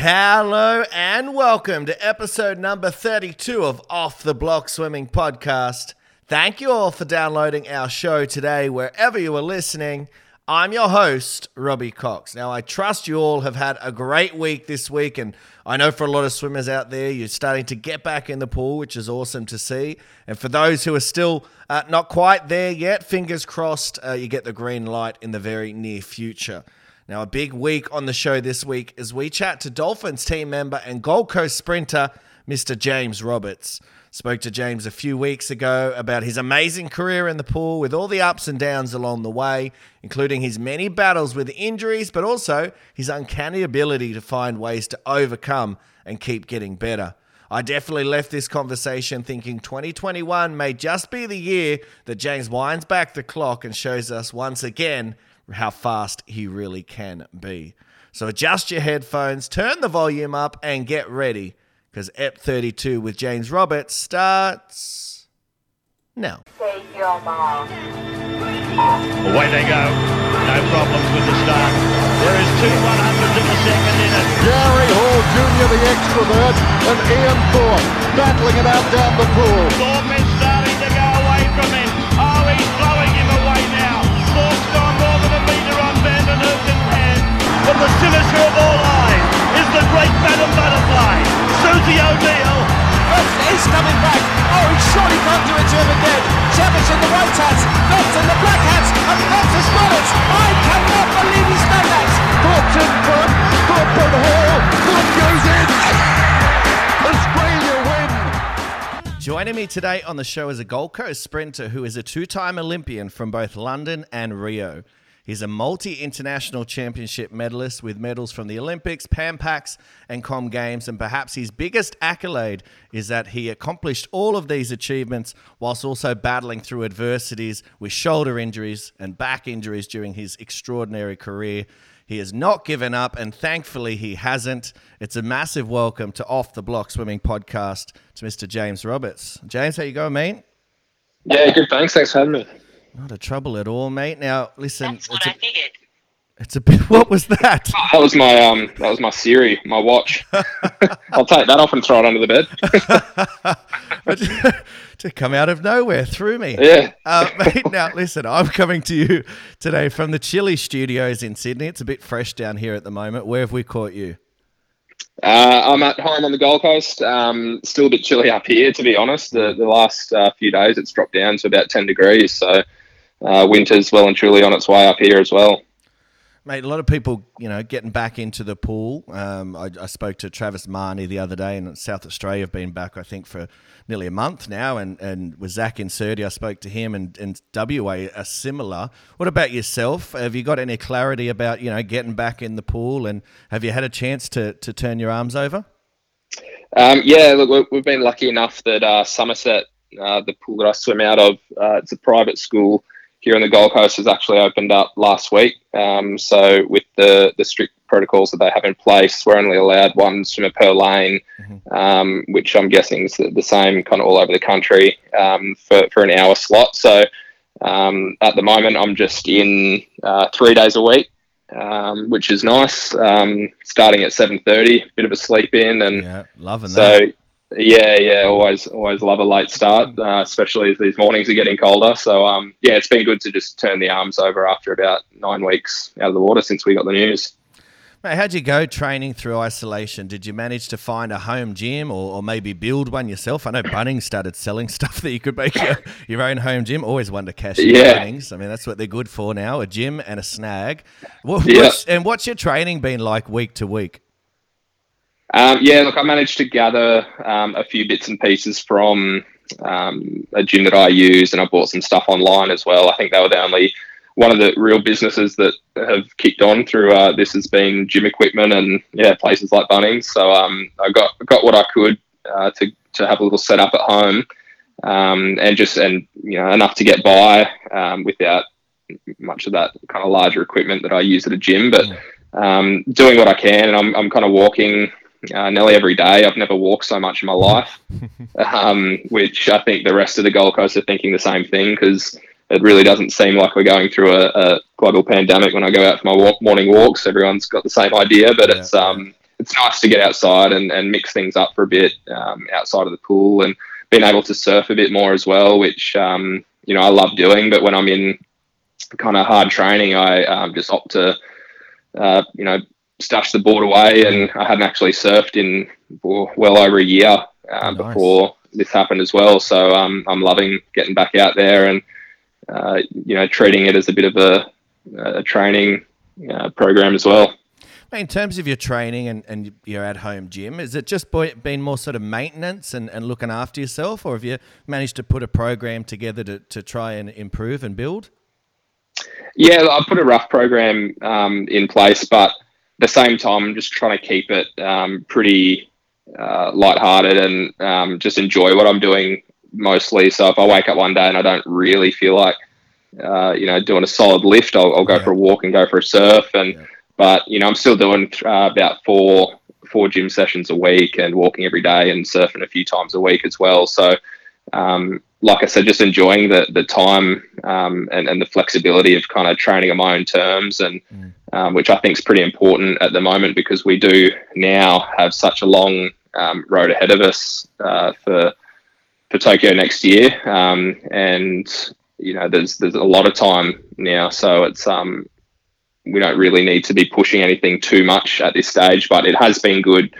Hello and welcome to episode number 32 of Off the Block Swimming Podcast. Thank you all for downloading our show today, wherever you are listening. I'm your host, Robbie Cox. Now, I trust you all have had a great week this week, and I know for a lot of swimmers out there, you're starting to get back in the pool, which is awesome to see. And for those who are still uh, not quite there yet, fingers crossed uh, you get the green light in the very near future. Now, a big week on the show this week as we chat to Dolphins team member and Gold Coast sprinter, Mr. James Roberts. Spoke to James a few weeks ago about his amazing career in the pool with all the ups and downs along the way, including his many battles with injuries, but also his uncanny ability to find ways to overcome and keep getting better. I definitely left this conversation thinking 2021 may just be the year that James winds back the clock and shows us once again how fast he really can be. So adjust your headphones, turn the volume up, and get ready because EP 32 with James Roberts starts now. Take your mom. Away they go. No problems with the start. There is two 100s in the second in it. Gary Hall Jr., the extrovert, and Ian Thorpe battling it out down the pool. Thorpe is starting to go away from him. Oh, he's blowing him away on Van hand. But the finisher of all eyes is the great Madam Butterfly, Susie O'Neill. He's coming back. Oh, he surely can't do it to him again. Cavic in the white hats, Phelps in the black hats, and Phelps has got it. I cannot believe he's done that. Thorpe's in front. Thorpe and Hall. Thorpe goes in. Australia win. Joining me today on the show is a Gold Coast sprinter who is a two time Olympian from both London and Rio. He's a multi international championship medalist with medals from the Olympics, Pan Pacs, and Com Games. And perhaps his biggest accolade is that he accomplished all of these achievements whilst also battling through adversities with shoulder injuries and back injuries during his extraordinary career. He has not given up, and thankfully he hasn't. It's a massive welcome to Off the Block Swimming Podcast to Mr. James Roberts. James, how you going, mate? Yeah, good. Thanks. Thanks for having me. Not a trouble at all, mate. Now, listen, That's what it's I a, figured. it's a bit. What was that? That was my um, that was my Siri, my watch. I'll take that off and throw it under the bed. to come out of nowhere through me. Yeah. Uh, mate, now listen, I'm coming to you today from the Chili Studios in Sydney. It's a bit fresh down here at the moment. Where have we caught you? Uh, I'm at home on the Gold Coast. Um, still a bit chilly up here, to be honest. The the last uh, few days, it's dropped down to about ten degrees. So uh, winter's well and truly on its way up here as well. Mate, a lot of people, you know, getting back into the pool. Um, I, I spoke to Travis Mahoney the other day, and South Australia have been back, I think, for nearly a month now. And, and with Zac Incerti, I spoke to him, and, and WA are similar. What about yourself? Have you got any clarity about, you know, getting back in the pool, and have you had a chance to, to turn your arms over? Um, yeah, look, we- we've been lucky enough that uh, Somerset, uh, the pool that I swim out of, uh, it's a private school here on the Gold Coast, has actually opened up last week. Um, so with the the strict protocols that they have in place, we're only allowed one swimmer per lane, um, which I'm guessing is the, the same kind of all over the country um, for for an hour slot. So um, at the moment, I'm just in uh, three days a week. Um, which is nice. Um, starting at seven thirty, bit of a sleep in, and Yeah, loving so that. Yeah, yeah, always always love a late start, uh, especially as these mornings are getting colder. So um, yeah, it's been good to just turn the arms over after about nine weeks out of the water since we got the news. Mate, how'd you go training through isolation? Did you manage to find a home gym or, or maybe build one yourself? I know Bunnings started selling stuff that you could make your, your own home gym. Always wanted to cash Yeah. Bunnings. I mean, that's what they're good for now a gym and a snag. What, Yeah. what's- and what's your training been like week to week? Um, yeah, look, I managed to gather um, a few bits and pieces from um, a gym that I use, and I bought some stuff online as well. I think they were the only one of the real businesses that have kicked on through uh, this has been gym equipment and yeah, places like Bunnings. So um, I got got what I could uh, to to have a little setup at home, um, and just and you know enough to get by um, without much of that kind of larger equipment that I use at a gym, but um, doing what I can, and I'm, I'm kind of walking uh, nearly every day. I've never walked so much in my life, um, which I think the rest of the Gold Coast are thinking the same thing because it really doesn't seem like we're going through a, a global pandemic when I go out for my walk, morning walks. Everyone's got the same idea, but it's um, it's it's nice to get outside and, and mix things up for a bit um, outside of the pool and being able to surf a bit more as well, which um, you know I love doing. But when I'm in kind of hard training, I um, just opt to uh, you know stash the board away, and I hadn't actually surfed in well over a year uh, nice. before this happened as well. So um, I'm loving getting back out there and uh, you know treating it as a bit of a, a training uh, program as well. In terms of your training and, and your at home gym, is it just been more sort of maintenance and, and looking after yourself, or have you managed to put a program together to, to try and improve and build? Yeah, I put a rough program um, in place, but the same time, I'm just trying to keep it um, pretty uh, lighthearted and um, just enjoy what I'm doing mostly. So if I wake up one day and I don't really feel like, uh, you know, doing a solid lift, I'll, I'll go yeah. for a walk and go for a surf and. Yeah but you know, I'm still doing uh, about four four gym sessions a week and walking every day and surfing a few times a week as well. So, um, like I said, just enjoying the the time um, and, and the flexibility of kind of training on my own terms, and mm. um, which I think is pretty important at the moment because we do now have such a long um, road ahead of us uh, for for Tokyo next year, um, and you know, there's there's a lot of time now, so it's um we don't really need to be pushing anything too much at this stage, but it has been good.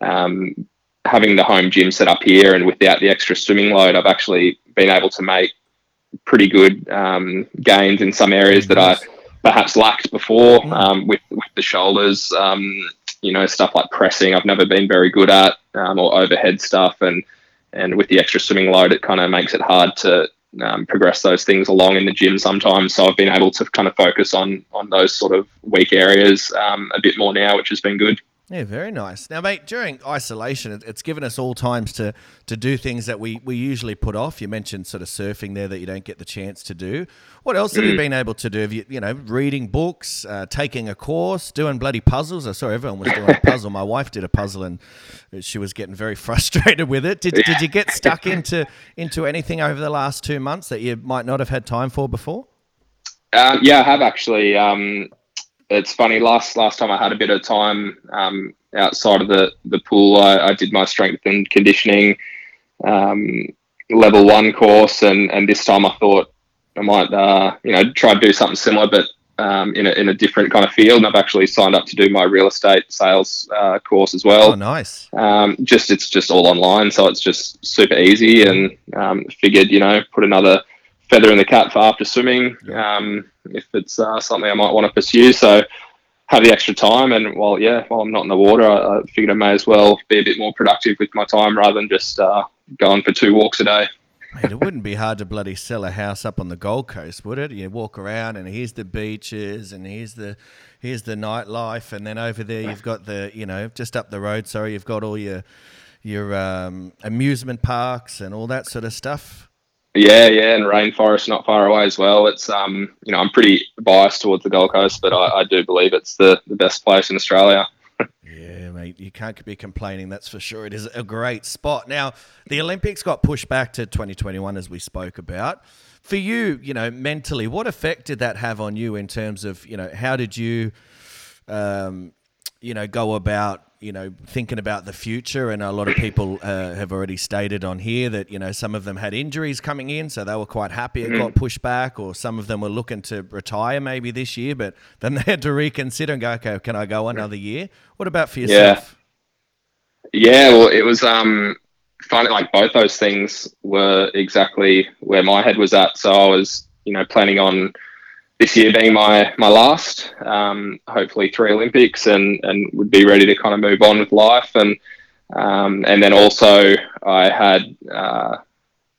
Um, having the home gym set up here and without the extra swimming load. I've actually been able to make pretty good um, gains in some areas that I perhaps lacked before um, with with the shoulders. Um, you know, stuff like pressing, I've never been very good at, um, or overhead stuff, and and with the extra swimming load, it kind of makes it hard to um, progress those things along in the gym sometimes. So I've been able to kind of focus on on those sort of weak areas um, a bit more now, which has been good. Yeah, very nice. Now, mate, during isolation, it's given us all times to to do things that we, we usually put off. You mentioned sort of surfing there that you don't get the chance to do. What else have you mm. been able to do? Have you, you know, reading books, uh, taking a course, doing bloody puzzles? I saw everyone was doing a puzzle. My wife did a puzzle and she was getting very frustrated with it. Did, did you get stuck into into anything over the last two months that you might not have had time for before? Um, yeah, I have actually. Um, it's funny. Last last time I had a bit of time um, outside of the the pool, I, I, did my strength and conditioning um, level one course, and and this time I thought I might uh, you know try to do something similar, but um, in a in a different kind of field. And I've actually signed up to do my real estate sales uh, course as well. Oh, nice. Um, just it's just all online, so it's just super easy, and um, figured you know put another feather in the cap for after swimming um, if it's uh, something I might want to pursue. So have the extra time, and while yeah, while I'm not in the water, I, I figured I may as well be a bit more productive with my time rather than just uh, going for two walks a day. Mate, it wouldn't be hard to bloody sell a house up on the Gold Coast, would it? You walk around and here's the beaches and here's the here's the nightlife, and then over there you've got the you know just up the road. Sorry, you've got all your your um, amusement parks and all that sort of stuff. Yeah, yeah, and rainforest not far away as well. It's um, you know, I'm pretty biased towards the Gold Coast, but I, I do believe it's the, the best place in Australia. yeah, mate, you can't be complaining. That's for sure. It is a great spot. Now, the Olympics got pushed back to 2021, as we spoke about. For you, you know, mentally, what effect did that have on you in terms of, you know, how did you, um, you know, go about you know, thinking about the future, and a lot of people uh, have already stated on here that you know some of them had injuries coming in, so they were quite happy it mm-hmm. got pushed back, or some of them were looking to retire maybe this year, but then they had to reconsider and go, okay, can I go another year? What about for yourself? Yeah, yeah well, it was um, funny. Like both those things were exactly where my head was at. So I was, you know, planning on this year being my my last, um, hopefully three Olympics, and and would be ready to kind of move on with life, and um, and then also I had uh,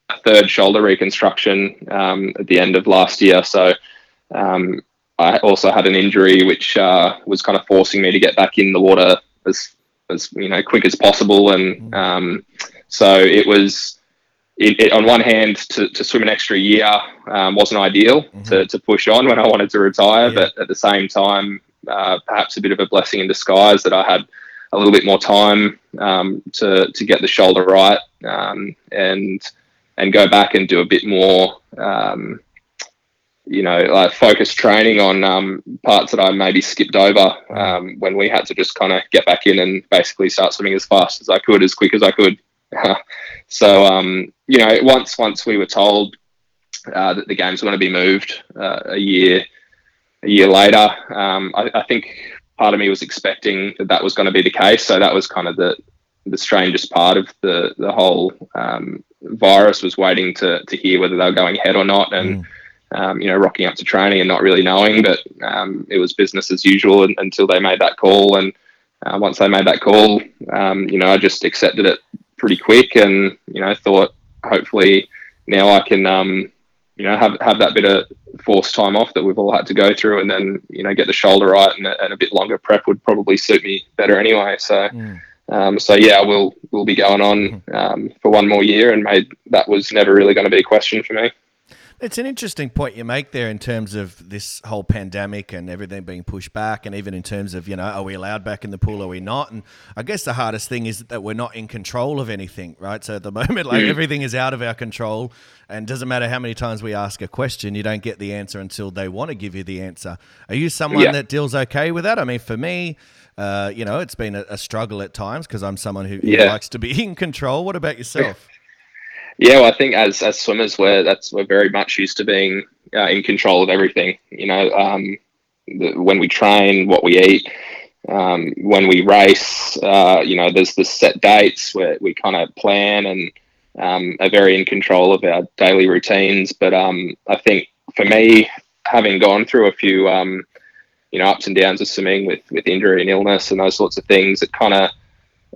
a third shoulder reconstruction um, at the end of last year, so um, I also had an injury which uh, was kind of forcing me to get back in the water as as you know quick as possible, and um, so it was it, it, on one hand, to, to swim an extra year um, wasn't ideal mm-hmm. to, to push on when I wanted to retire, yeah. but at the same time, uh, perhaps a bit of a blessing in disguise that I had a little bit more time um, to to get the shoulder right um, and and go back and do a bit more. Um, you know, like focused training on um, parts that I maybe skipped over um, when we had to just kind of get back in and basically start swimming as fast as I could, as quick as I could. so, um, you know, once once we were told uh, that the games were going to be moved uh, a year a year later, um, I, I, think part of me was expecting that that was going to be the case. So that was kind of the the strangest part of the the whole um, virus was waiting to to hear whether they were going ahead or not, and mm. um, you know rocking up to training and not really knowing. But um, it was business as usual until they made that call, and uh, once they made that call, um, you know I just accepted it pretty quick, and you know thought hopefully now I can um, you know have have that bit of forced time off that we've all had to go through, and then you know get the shoulder right and, and a bit longer prep would probably suit me better anyway. So. Mm. Um, so yeah, we'll we'll be going on um, for one more year, and made that was never really going to be a question for me. It's an interesting point you make there in terms of this whole pandemic and everything being pushed back, and even in terms of, you know, are we allowed back in the pool, are we not? And I guess the hardest thing is that we're not in control of anything, right? So at the moment, like mm. everything is out of our control, and doesn't matter how many times we ask a question, you don't get the answer until they want to give you the answer. Are you someone yeah. that deals okay with that? I mean, for me, uh, you know, it's been a, a struggle at times because I'm someone who, yeah. who likes to be in control. What about yourself? Yeah, well, I think as as swimmers, we're that's we're very much used to being uh, in control of everything. You know, um, the, when we train, what we eat, um, when we race. Uh, you know, there's the set dates where we kind of plan and um, are very in control of our daily routines. But um, I think for me, having gone through a few, um, you know, ups and downs of swimming with with injury and illness and those sorts of things, it kind of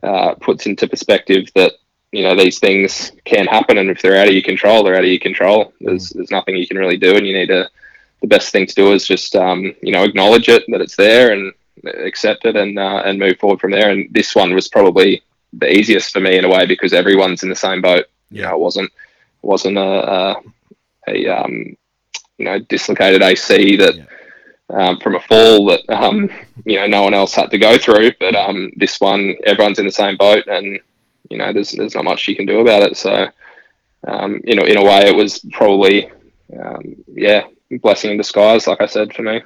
uh, puts into perspective that you know these things can happen, and if they're out of your control, they're out of your control. There's there's nothing you can really do, and you need to. The best thing to do is just um, you know acknowledge it that it's there and accept it and uh, and move forward from there. And this one was probably the easiest for me in a way because everyone's in the same boat. Yeah. You know, it wasn't wasn't a, a, a um, you know dislocated AC that. Yeah. Um, from a fall that um, you know no one else had to go through. But um, this one, everyone's in the same boat, and you know, there's there's not much you can do about it. So, um, you know, in a way, it was probably, um, yeah, blessing in disguise, like I said, for me.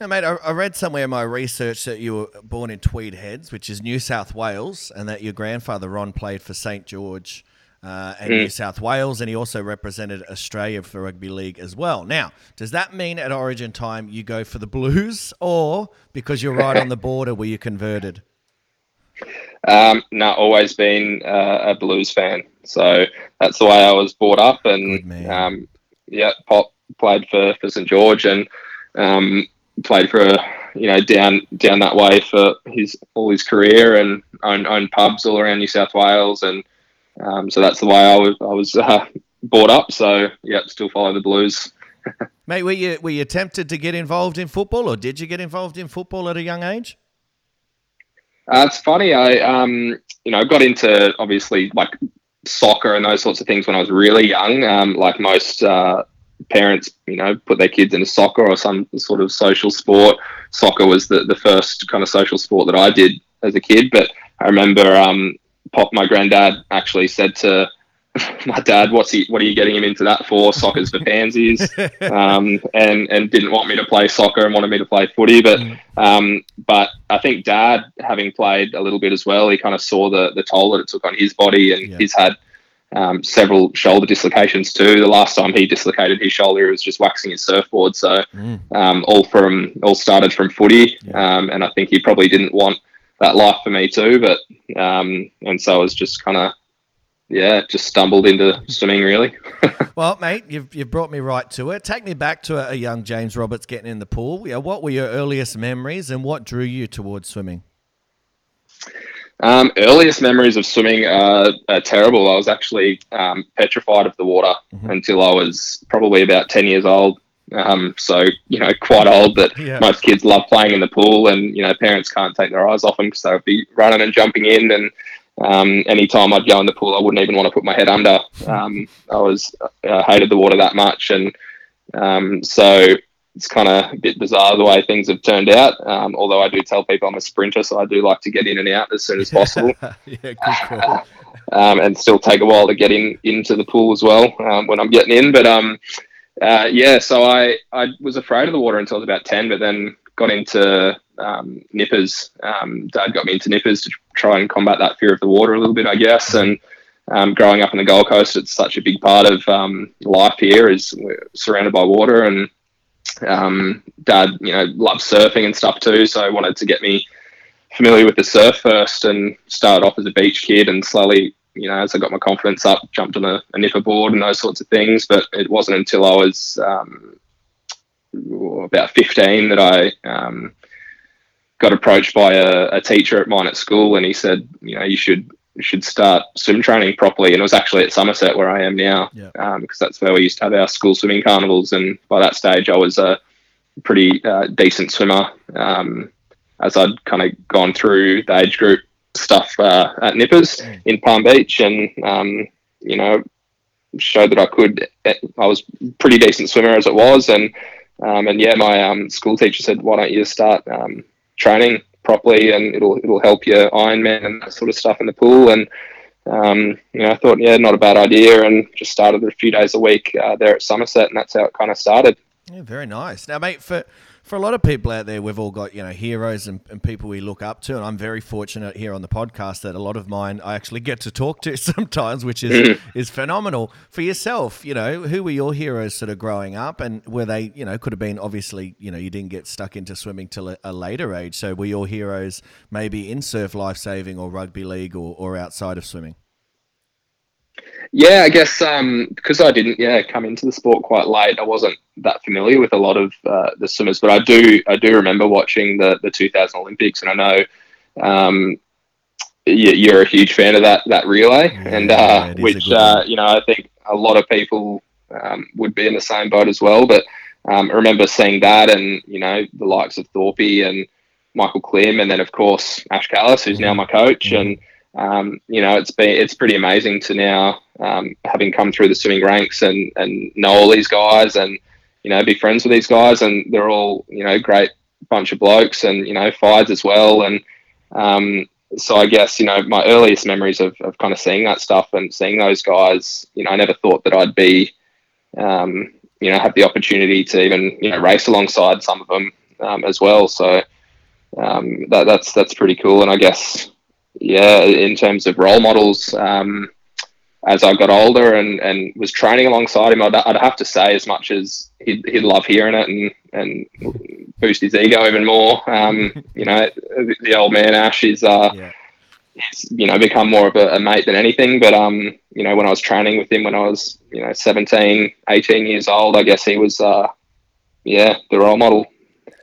Now, mate, I, I read somewhere in my research that you were born in Tweed Heads, which is New South Wales, and that your grandfather Ron played for St George. Uh, and mm. New South Wales, and he also represented Australia for rugby league as well. Now, does that mean at Origin time you go for the Blues, or because you're right on the border, were you converted? Um, no, always been uh, a blues fan. So that's the way I was brought up. And um, yeah, Pop played for, for St George and um, played for you know down down that way for his all his career and owned, owned pubs all around New South Wales. And um, so that's the way I was I was uh, brought up. So yeah, still follow the Blues. Mate, were you were you tempted to get involved in football, or did you get involved in football at a young age? Uh, it's funny. I um, you know got into obviously like soccer and those sorts of things when I was really young. Um, like most uh, parents, you know, put their kids into soccer or some sort of social sport. Soccer was the, the first kind of social sport that I did as a kid. But I remember um, Pop, my granddad, actually said to my dad, what's he? What are you getting him into that for? Soccer's for pansies, um, and and didn't want me to play soccer and wanted me to play footy. But mm. um, but I think dad, having played a little bit as well, he kind of saw the the toll that it took on his body, and yeah. he's had um, several shoulder dislocations too. The last time he dislocated his shoulder, he was just waxing his surfboard. So mm. um, all from all started from footy, yeah. um, and I think he probably didn't want that life for me too. But um, and so I was just kind of yeah, just stumbled into swimming really. well, mate, you've, you've brought me right to it. Take me back to a, a, young James Roberts getting in the pool. Yeah, what were your earliest memories and what drew you towards swimming? Um, earliest memories of swimming are, are terrible. I was actually um, petrified of the water mm-hmm. until I was probably about 10 years old. Um, so, you know, quite old that yeah. most kids love playing in the pool and, you know, parents can't take their eyes off them because they'll be running and jumping in and um, anytime I'd go in the pool, I wouldn't even want to put my head under. Um, I was I hated the water that much, and um, so it's kind of a bit bizarre the way things have turned out. Um, although I do tell people I'm a sprinter, so I do like to get in and out as soon as possible. yeah, um, and still take a while to get in into the pool as well um, when I'm getting in. But Uh, yeah, so I, I was afraid of the water until I was about 10, but then got into um, nippers. Um, Dad got me into nippers to try and combat that fear of the water a little bit, I guess. And um, growing up on the Gold Coast, it's such a big part of um, life here is surrounded by water. And um, Dad, you know, loves surfing and stuff too. So I wanted to get me familiar with the surf first and started off as a beach kid and slowly you know, as I got my confidence up, jumped on a, a nipper board and those sorts of things. But it wasn't until I was um, about 15 that I um, got approached by a, a, teacher at mine at school, and he said, you know, you should you should start swim training properly. And it was actually at Somerset where I am now, because yeah. um, that's where we used to have our school swimming carnivals. And by that stage, I was a pretty uh, decent swimmer. Um, as I'd kind of gone through the age group stuff uh, at Nippers mm. in Palm Beach, and um, you know, showed that I could. I was pretty decent swimmer as it was, and um, and yeah, my um, school teacher said, "Why don't you start um, training properly, and it'll it'll help your Ironman and that sort of stuff in the pool." And um, you know, I thought, yeah, not a bad idea, and just started a few days a week uh, there at Somerset, and that's how it kind of started. Yeah, very nice. Now, mate, for for a lot of people out there, we've all got you know heroes and, and, people we look up to, and I'm very fortunate here on the podcast that a lot of mine I actually get to talk to sometimes, which is mm. is phenomenal. For yourself, you know, who were your heroes sort of growing up, and were they you know could have been obviously you know you didn't get stuck into swimming till a, a later age, so were your heroes maybe in surf life saving or rugby league or, or outside of swimming? Yeah, I guess um, because I didn't yeah come into the sport quite late, I wasn't that familiar with a lot of uh, the swimmers, but I do I do remember watching the the 2000 Olympics, and I know um, you're a huge fan of that that relay, yeah, and uh, yeah, which uh, you know I think a lot of people um, would be in the same boat as well. But um, I remember seeing that, and you know the likes of Thorpe and Michael Klim, and then of course Ash Callus, who's now my coach, and um, you know, it's been it's pretty amazing to now um, having come through the swimming ranks and and know all these guys and you know be friends with these guys and they're all you know great bunch of blokes and you know fides as well. And um, so I guess you know my earliest memories of, of kind of seeing that stuff and seeing those guys you know I never thought that I'd be um, you know have the opportunity to even you know race alongside some of them um, as well. So um, that, that's that's pretty cool. And I guess yeah, in terms of role models, um, as I got older and, and was training alongside him, I'd, I'd have to say as much as he'd, he'd love hearing it and, and boost his ego even more. Um, you know, the, the, old man Ash is, uh, yeah. he's, you know, become more of a, a, mate than anything. But, um, you know, when I was training with him when I was, you know, 17, 18 years old, I guess he was, uh, yeah, the role model.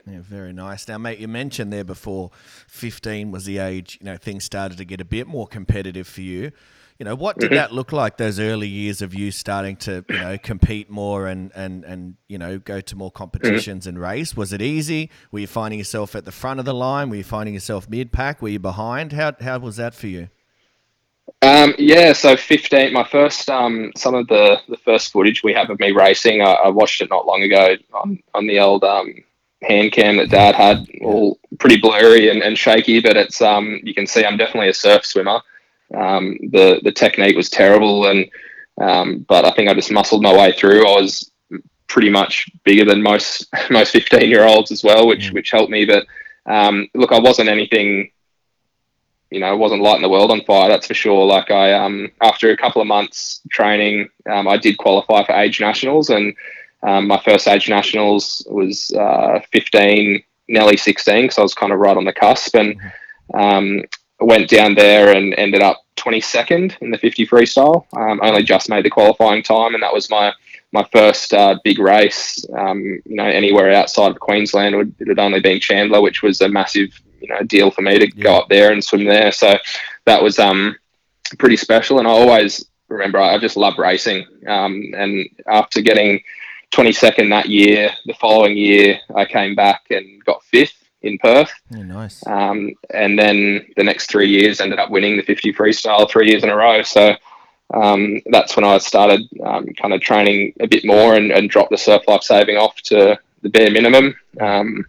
Yeah, very nice. Now, mate, you mentioned there before 15 was the age, you know, things started to get a bit more competitive for you. You know, what did mm-hmm. that look like those early years of you starting to, you know, compete more and, and, and you know, go to more competitions mm-hmm. and race? Was it easy? Were you finding yourself at the front of the line? Were you finding yourself mid pack? Were you behind? How, how was that for you? Um, yeah, so 15, my first, um, some of the, the first footage we have of me racing, I, I watched it not long ago on, on the old um, hand cam that dad had all pretty blurry and, and shaky but it's um you can see i'm definitely a surf swimmer. Um the the technique was terrible and um but i think i just muscled my way through. I was pretty much bigger than most most 15 year olds as well which which helped me but um look i wasn't anything you know, wasn't lighting the world on fire, that's for sure. Like I, um, after a couple of months training, um, I did qualify for age nationals, and um, my first age nationals was uh, 15, nearly 16, so I was kind of right on the cusp, and um, went down there and ended up 22nd in the 50 freestyle. Um, only just made the qualifying time, and that was my my first uh, big race. Um, you know, anywhere outside of Queensland, it, would, it had only been Chandler, which was a massive you know deal for me to yeah. go up there and swim there. So that was um pretty special, and I always remember I just love racing. Um, and after getting 22nd that year. The following year, I came back and got fifth in Perth. Oh, nice. Um, and then the next three years ended up winning the 50 freestyle three years in a row. So um, that's when I started um, kind of training a bit more and, and dropped the surf life saving off to the bare minimum. Um,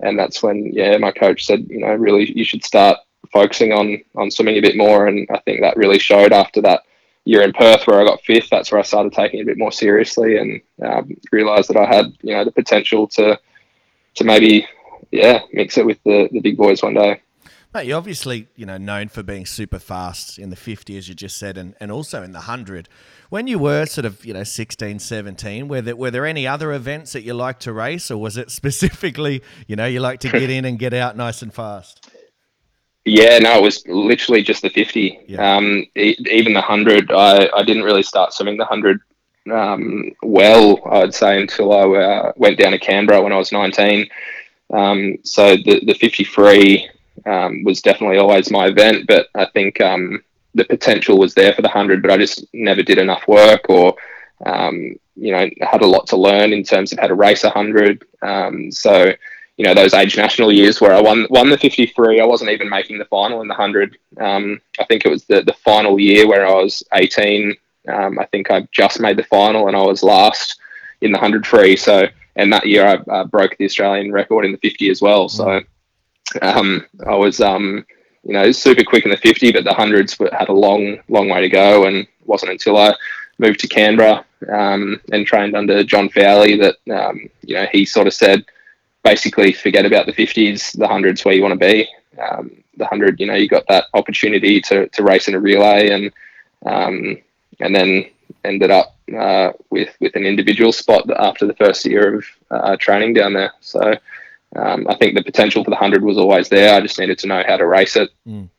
and that's when, yeah, my coach said, you know, really, you should start focusing on on swimming a bit more. And I think that really showed after that year in Perth where I got fifth, that's where I started taking it a bit more seriously and um, realised that I had you know the potential to to maybe yeah mix it with the, the big boys one day. Mate, you're obviously, you know, known for being super fast in the 50, as you just said, and, and also in the 100. When you were sort of, you know, 16, 17, were there, were there any other events that you like to race, or was it specifically, you know, you like to get in and get out nice and fast? Yeah, no, it was literally just the 50. Yeah. Um, even the 100, I, I didn't really start swimming the 100 um, well, I'd say, until I uh, went down to Canberra when I was 19. Um, so the, the 53 um, was definitely always my event. But I think um, the potential was there for the hundred, but I just never did enough work, or um, you know, had a lot to learn in terms of how to race a hundred. Um, so you know, those age national years where I won won the fifty three, I wasn't even making the final in the hundred. Um, I think it was the the final year where I was eighteen. Um, I think I just made the final and I was last in the hundred free. So and that year I uh, broke the Australian record in the 50 as well. So um, I was, um, you know, super quick in the 50, but the hundreds had a long, long way to go. And it wasn't until I moved to Canberra um, and trained under John Fowlie that, um, you know, he sort of said, basically forget about the 50s, the hundreds where you want to be. Um, the hundred, you know, you got that opportunity to, to race in a relay and, um, and then ended up uh, with with an individual spot after the first year of uh, training down there. So um, I think the potential for the hundred was always there. I just needed to know how to race it. Mm.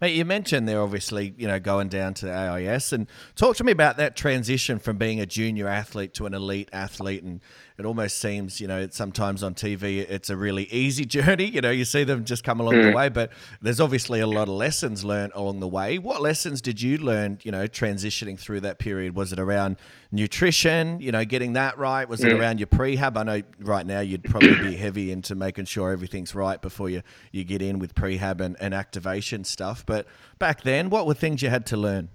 Mate, you mentioned there obviously, you know, going down to AIS and talk to me about that transition from being a junior athlete to an elite athlete and it almost seems, you know, sometimes on TV it's a really easy journey. You know, you see them just come along mm. the way, but there's obviously a lot of lessons learned along the way. What lessons did you learn, you know, transitioning through that period? Was it around nutrition, you know, getting that right? Was mm. it around your prehab? I know right now you'd probably be heavy into making sure everything's right before you, you get in with prehab and, and activation stuff. But back then, what were things you had to learn?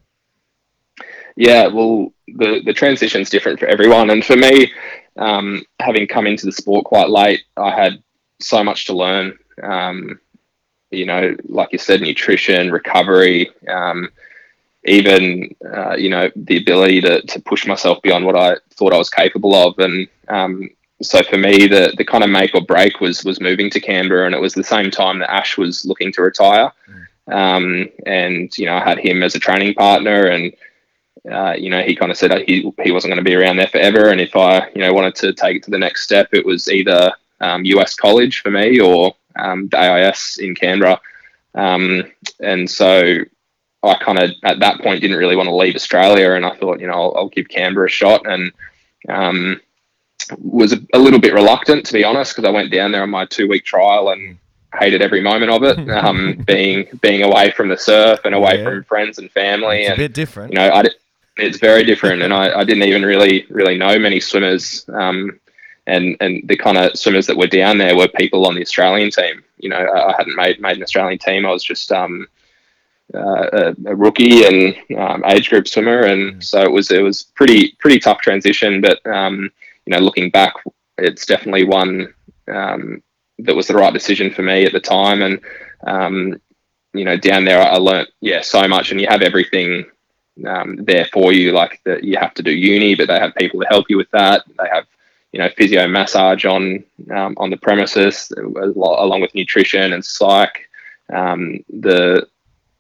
Yeah, well, the the transition's different for everyone, and for me, um, having come into the sport quite late, I had so much to learn. Um, you know, like you said, nutrition, recovery, um, even uh, you know the ability to to push myself beyond what I thought I was capable of, and um, so for me, the the kind of make or break was was moving to Canberra, and it was the same time that Ash was looking to retire, mm. um, and you know I had him as a training partner, and uh, you know, he kind of said he, he wasn't going to be around there forever. And if I, you know, wanted to take it to the next step, it was either um, US college for me or um, the AIS in Canberra. Um, and so I kind of, at that point, didn't really want to leave Australia. And I thought, you know, I'll, I'll give Canberra a shot. And um, was a, a, little bit reluctant, to be honest, because I went down there on my two week trial and hated every moment of it. Um, being being away from the surf and away yeah. from friends and family, it's and a bit different. You know, I, it's very different, and I, I didn't even really really know many swimmers. Um, and and the kind of swimmers that were down there were people on the Australian team. You know, I hadn't made made an Australian team. I was just um, uh, a, a, rookie and um, age group swimmer, and mm. so it was it was pretty pretty tough transition. But um, you know, looking back, it's definitely one um, that was the right decision for me at the time. And um, you know, down there, I learned yeah so much, and you have everything um, there for you. Like that, you have to do uni, but they have people to help you with that. They have you know physio massage on um, on the premises, along with nutrition and psych. Um, the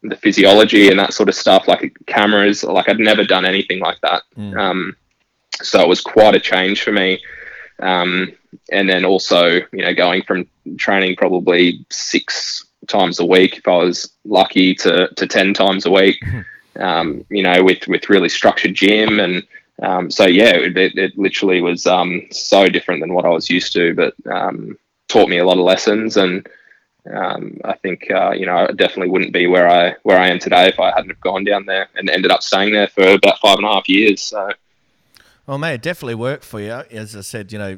the physiology and that sort of stuff, like cameras. Like I'd never done anything like that. Mm. Um, so it was quite a change for me. Um, and then also, you know, going from training probably six times a week, if I was lucky, to, to 10 times a week. Mm-hmm um, you know, with with really structured gym and um, so yeah, it, it, literally was um, so different than what I was used to, but um, taught me a lot of lessons and. Um, I think uh, you know I definitely wouldn't be where I where I am today if I hadn't have gone down there and ended up staying there for about five and a half years. So, well, mate, it definitely worked for you. As I said, you know,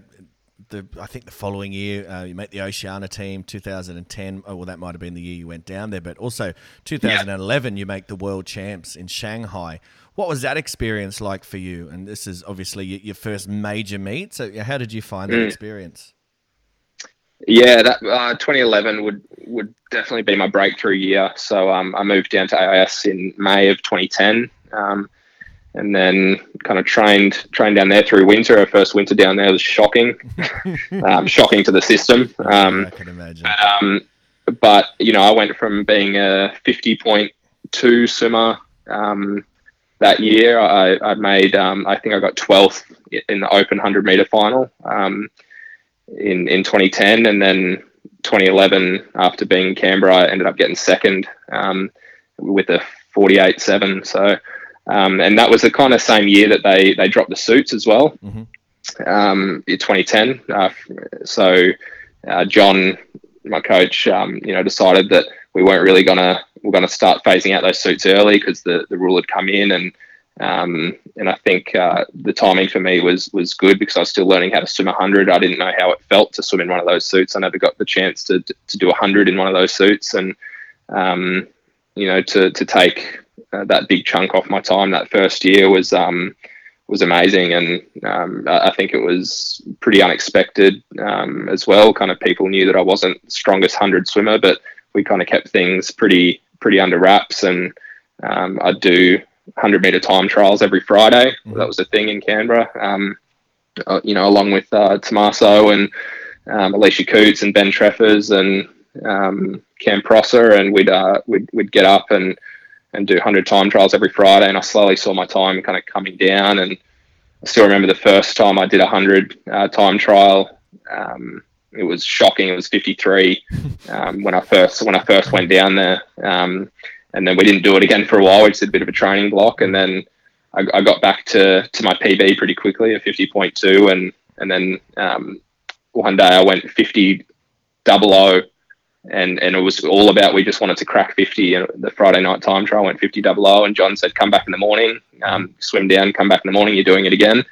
the I think the following year uh, you make the Oceania team, 2010. Oh, well, that might have been the year you went down there, but also 2011 yeah. you make the world champs in Shanghai. What was that experience like for you? And this is obviously your first major meet. So how did you find that mm. experience? Yeah, that uh, 2011 would would definitely be my breakthrough year. So um, I moved down to AIS in May of 2010. Um, and then kind of trained trained down there through winter. Our first winter down there was shocking, um, shocking to the system. Um, I can imagine. but, um, but you know, I went from being a fifty point two swimmer um, that year. I, I made um, I think I got twelfth in the open hundred meter final um, in in twenty ten, and then 2011 after being in Canberra, I ended up getting second um, with a 48.7. So um, and that was the kind of same year that they they dropped the suits as well. Um, in 2010, uh, so uh, John, my coach, um, you know, decided that we weren't really gonna we're gonna start phasing out those suits early because the the rule had come in and. Um, and I think uh, the timing for me was was good because I was still learning how to swim 100. I didn't know how it felt to swim in one of those suits. I never got the chance to to do 100 in one of those suits, and um, you know, to to take uh, that big chunk off my time that first year was um, was amazing, and um, I think it was pretty unexpected um, as well. Kind of people knew that I wasn't the strongest hundred swimmer, but we kind of kept things pretty pretty under wraps, and um, I'd do 100 meter time trials every Friday. Mm-hmm. That was a thing in Canberra. Um, uh, you know, along with uh, Tommaso and um, Alicia Coutts and Ben Treffers and um, Cam Prosser, and we'd, uh, we'd we'd get up and and do 100 time trials every Friday. And I slowly saw my time kind of coming down. And I still remember the first time I did a 100 uh, time trial. Um, it was shocking. It was 53 um, when I first when I first went down there. Um, and then we didn't do it again for a while. We just did a bit of a training block, and then I, I got back to, to my PB pretty quickly at 50.2, and and then um, one day I went 50 double O, and and it was all about we just wanted to crack 50. And the Friday night time trial went 50 double O, and John said, "Come back in the morning, um, swim down, come back in the morning. You're doing it again."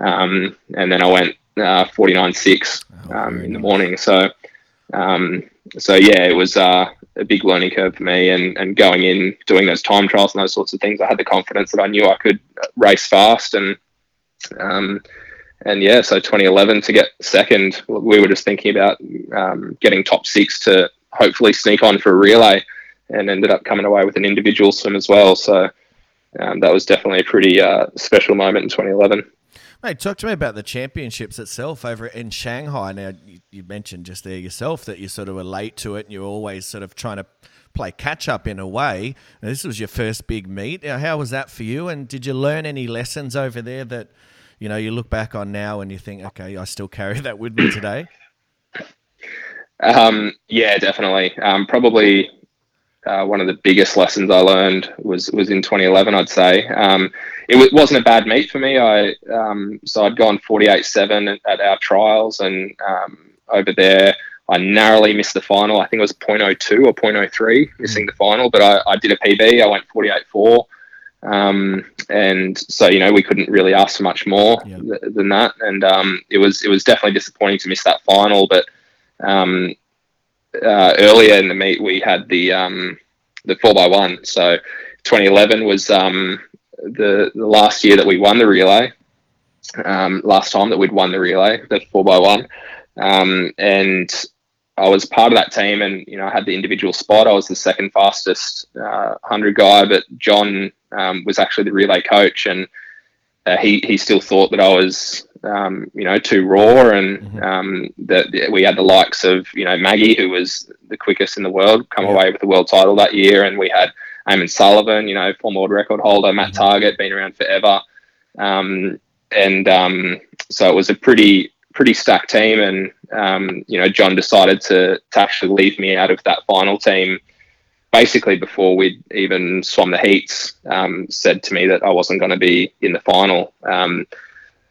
Um, and then I went uh, 49.6 um, in the morning. So um, so yeah, it was. Uh, a big learning curve for me and, and going in doing those time trials and those sorts of things i had the confidence that i knew i could race fast and um, and yeah so 2011 to get second we were just thinking about um, getting top six to hopefully sneak on for a relay and ended up coming away with an individual swim as well so um, that was definitely a pretty uh, special moment in 2011 Mate, talk to me about the championships itself over in Shanghai. Now, you, you mentioned just there yourself that you sort of were late to it and you're always sort of trying to play catch up in a way. Now, this was your first big meet. How was that for you? And did you learn any lessons over there that, you know, you look back on now and you think, okay, I still carry that with me today? Um, yeah, definitely. Um, probably uh, one of the biggest lessons I learned was was in 2011. I'd say um, it w- wasn't a bad meet for me. I um, so I'd gone 48-7 at our trials, and um, over there I narrowly missed the final. I think it was 0.02 or 0.03 missing the final, but I, I did a PB. I went 48.4. Um, and so you know we couldn't really ask for much more Yeah. th- than that, and um, it was it was definitely disappointing to miss that final. But um, uh, earlier in the meet we had the um, the four x one. So 2011 was um, the the last year that we won the relay. Um, last time that we'd won the relay, the four x one, um, and I was part of that team, and you know I had the individual spot. I was the second fastest uh, hundred guy, but John um, was actually the relay coach, and uh, he he still thought that I was um, you know too raw, and um, that we had the likes of you know Maggie, who was the quickest in the world, come away with the world title that year, and we had Eamon Sullivan, you know former world record holder, Matt Targett, been around forever, um, and um, so it was a pretty pretty stacked team, and um, you know John decided to to actually leave me out of that final team basically before we'd even swum the heats, um, said to me that I wasn't going to be in the final. Um,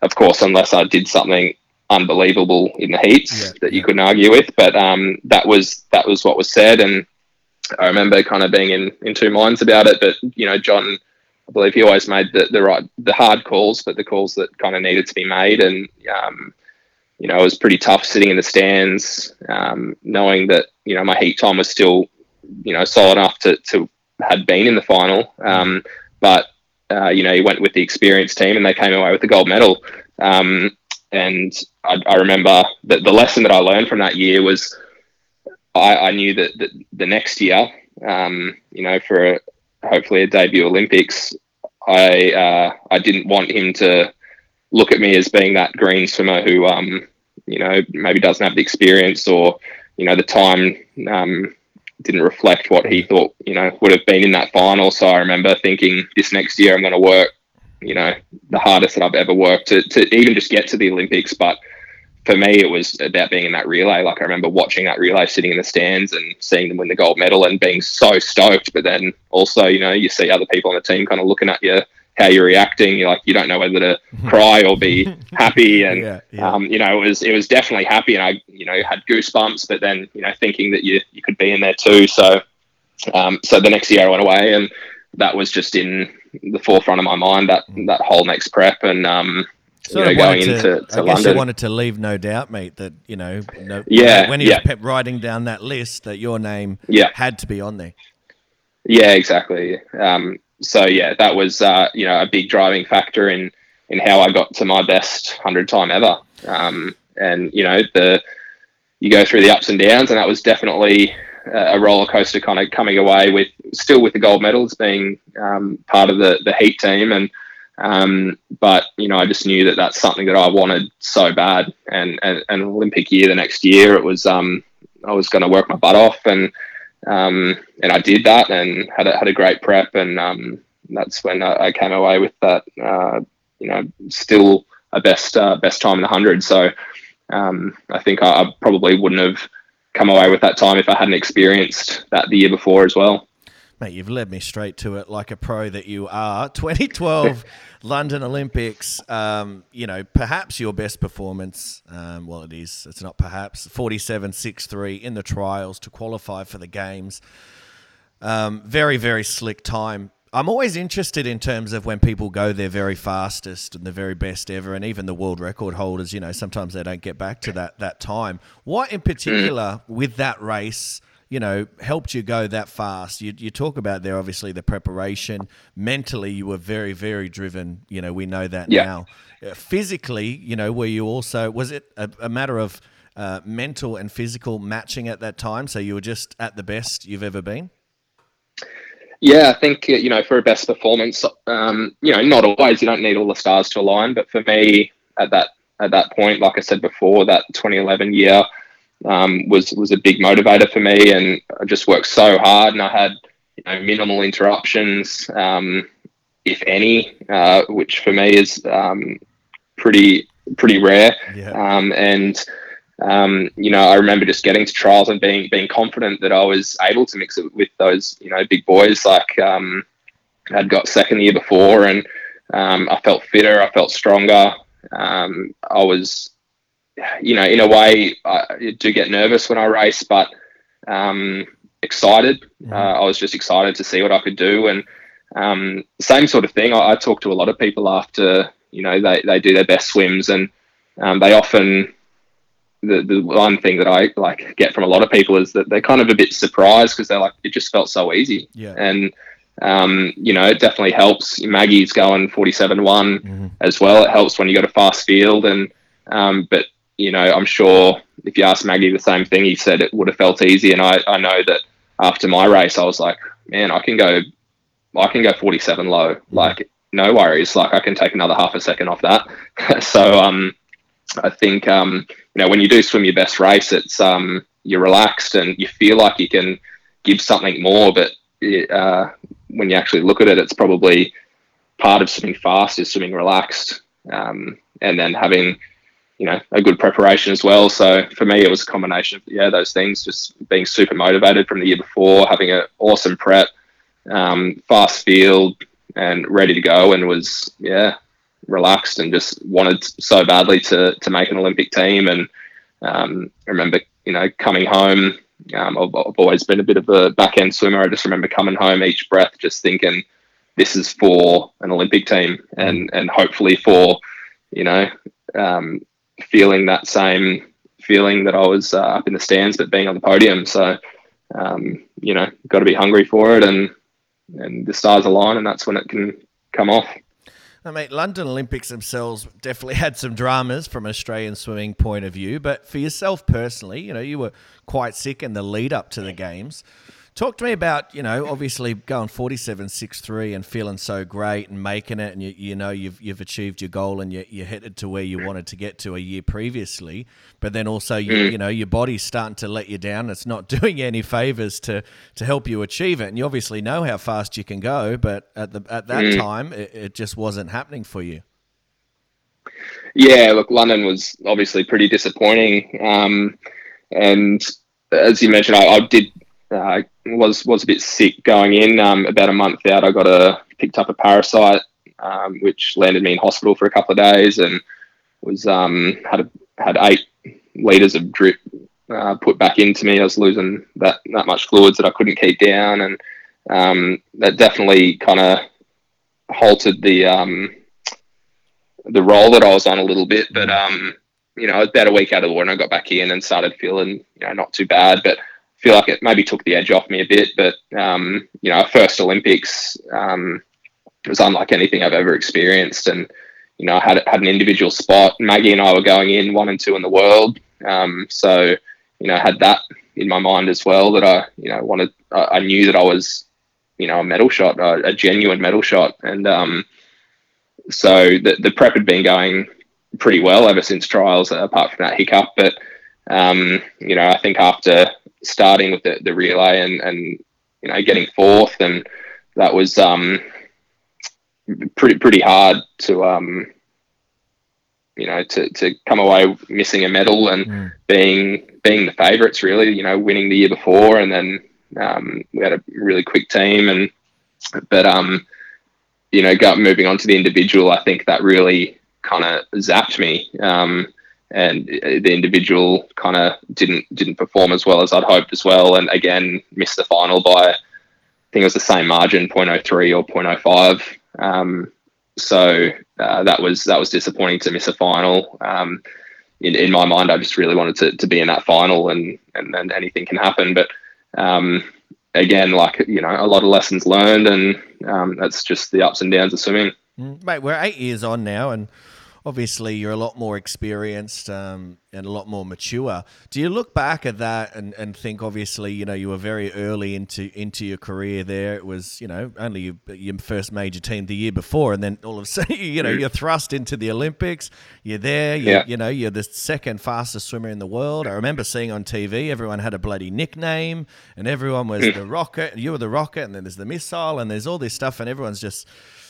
of course, unless I did something unbelievable in the heats Yeah, that you yeah. couldn't argue with. But um, that was that was what was said, and I remember kind of being in in two minds about it. But you know, John, I believe he always made the the right the hard calls, but the calls that kind of needed to be made, and um, you know, it was pretty tough sitting in the stands, um, knowing that you know my heat time was still, you know, solid enough to to had been in the final. Um, but uh, you know, he went with the experienced team, and they came away with the gold medal. Um, and I, I remember that the lesson that I learned from that year was I, I knew that, that the next year, um, you know, for a, hopefully a debut Olympics, I uh, I didn't want him to look at me as being that green swimmer who um, you know maybe doesn't have the experience or you know the time um, didn't reflect what he thought you know would have been in that final. So I remember thinking this next year I'm going to work you know the hardest that I've ever worked to to even just get to the Olympics, but for me, it was about being in that relay. Like I remember watching that relay, sitting in the stands and seeing them win the gold medal and being so stoked. But then also, you know, you see other people on the team kind of looking at you, how you're reacting. You're like, you don't know whether to cry or be happy. And Yeah, yeah. Um, you know, it was it was definitely happy, and I, you know, had goosebumps. But then, you know, thinking that you you could be in there too. So, um, so the next year I went away, and that was just in the forefront of my mind that that whole next prep and um, Sort you know, going wanted into to, to I guess you wanted to leave no doubt, mate, that you know, no, Yeah, when he yeah. writing down that list, that your name Yeah. had to be on there. Yeah, exactly. Um, so yeah, that was uh, you know a big driving factor in in how I got to my best hundred time ever. Um, and you know the you go through the ups and downs, and that was definitely a roller coaster. Kind of coming away with still with the gold medals, being um, part of the the heat team, and um, but you know I just knew that that's something that I wanted so bad. And and, and Olympic year the next year, it was um, I was going to work my butt off and um, and I did that and had a, had a great prep, and um, that's when I, I came away with that. Uh, you know, still a best uh, best time in the hundred. So um, I think I, I probably wouldn't have come away with that time if I hadn't experienced that the year before as well. Mate, you've led me straight to it like a pro that you are. 2012 London Olympics, um, you know, perhaps your best performance. Um, well, it is. It's not perhaps. 47 6 3 in the trials to qualify for the games. Um, very, very slick time. I'm always interested in terms of when people go their very fastest and the very best ever, and even the world record holders. You know, sometimes they don't get back to that that time. What in particular with that race, you know, helped you go that fast? You you talk about there obviously the preparation. Mentally, you were very very driven. You know, we know that Yeah. now. Uh, physically, you know, were you also was it a, a matter of uh, mental and physical matching at that time? So you were just at the best you've ever been. Yeah, I think you know for a best performance, um, you know, not always. You don't need all the stars to align, but for me at that at that point, like I said before, that 2011 year um, was was a big motivator for me, and I just worked so hard, and I had you know minimal interruptions, um, if any, uh, which for me is um, pretty pretty rare. Yeah. Um, and um, you know, I remember just getting to trials and being being confident that I was able to mix it with those you know big boys. Like um, I'd got second the year before, and um, I felt fitter. I felt stronger. Um, I was, you know, in a way, I do get nervous when I race, but um, excited. Uh, I was just excited to see what I could do, and um, same sort of thing. I, I talk to a lot of people after you know they, they do their best swims, and um, they often the, the one thing that I like get from a lot of people is that they're kind of a bit surprised because they're like it just felt so easy, Yeah. and um, you know it definitely helps. Maggie's going forty seven one Mhm. as well. It helps when you got a fast field, and um, but you know I'm sure if you asked Maggie the same thing, he said it would have felt easy, and I I know that after my race I was like, man, I can go, I can go forty seven low, like no worries, like I can take another half a second off that. so um, I think um, you know when you do swim your best race, it's um, you're relaxed and you feel like you can give something more, but it, uh, when you actually look at it, it's probably part of swimming fast is swimming relaxed, um, and then having you know a good preparation as well. So for me, it was a combination of yeah those things, just being super motivated from the year before, having an awesome prep, um, fast field, and ready to go, and was yeah relaxed and just wanted so badly to to make an Olympic team. And um, I remember you know coming home. Um, I've, I've always been a bit of a back end swimmer. I just remember coming home each breath, just thinking, "This is for an Olympic team, and and hopefully for, you know, um, feeling that same feeling that I was uh, up in the stands, but being on the podium. So, um, you know, got to be hungry for it, and and the stars align, and that's when it can come off. I mean, London Olympics themselves definitely had some dramas from an Australian swimming point of view, but for yourself personally, you know, you were quite sick in the lead up to the games. Talk to me about, you know, obviously going 47.63 and feeling so great and making it and you, you know you've you've achieved your goal and you, you're headed to where you wanted to get to a year previously. But then also, you, Mm. you know, your body's starting to let you down. It's not doing you any favors to, to help you achieve it. And you obviously know how fast you can go, but at, the, at that Mm. time, it, it just wasn't happening for you. Yeah, look, London was obviously pretty disappointing. Um, and as you mentioned, I, I did uh, was was a bit sick going in. Um, about a month out, I got a picked up a parasite, um, which landed me in hospital for a couple of days, and was um, had a, had eight liters of drip uh, put back into me. I was losing that that much fluids that I couldn't keep down, and um, that definitely kind of halted the um, the roll that I was on a little bit. But um, you know, about a week out of the water, and I got back in and started feeling you know not too bad, but I feel like it maybe took the edge off me a bit. But um, you know, first Olympics um, was unlike anything I've ever experienced, and you know, I had had an individual spot. Maggie and I were going in one and two in the world, um, so you know, had that in my mind as well that I you know wanted. I, I knew that I was you know a medal shot, a, a genuine medal shot, and um, so the the prep had been going pretty well ever since trials, apart from that hiccup. But um, you know, I think after starting with the, the relay and and you know getting fourth, and that was um, pretty pretty hard to um, you know to, to come away missing a medal and Mm. being being the favourites really. You know, winning the year before, and then um, we had a really quick team, and but um, you know, got moving on to the individual. I think that really kind of zapped me. Um, and the individual kind of didn't didn't perform as well as I'd hoped as well, and again missed the final by I think it was the same margin, 0.03 or 0.05. Um, so uh, that was that was disappointing to miss a final. Um, in, in my mind, I just really wanted to, to be in that final, and and then anything can happen. But um, again, like you know, a lot of lessons learned, and um, that's just the ups and downs of swimming. Mm, Mate, we're eight years on now, and obviously you're a lot more experienced um, and a lot more mature. Do you look back at that and, and think, obviously, you know, you were very early into into your career there. It was, you know, only your, your first major team the year before, and then all of a sudden, you know, you're thrust into the Olympics. You're there. You, Yeah. you know, you're the second fastest swimmer in the world. I remember seeing on TV, everyone had a bloody nickname, and everyone was the rocket. You were the rocket, and then there's the missile, and there's all this stuff, and everyone's just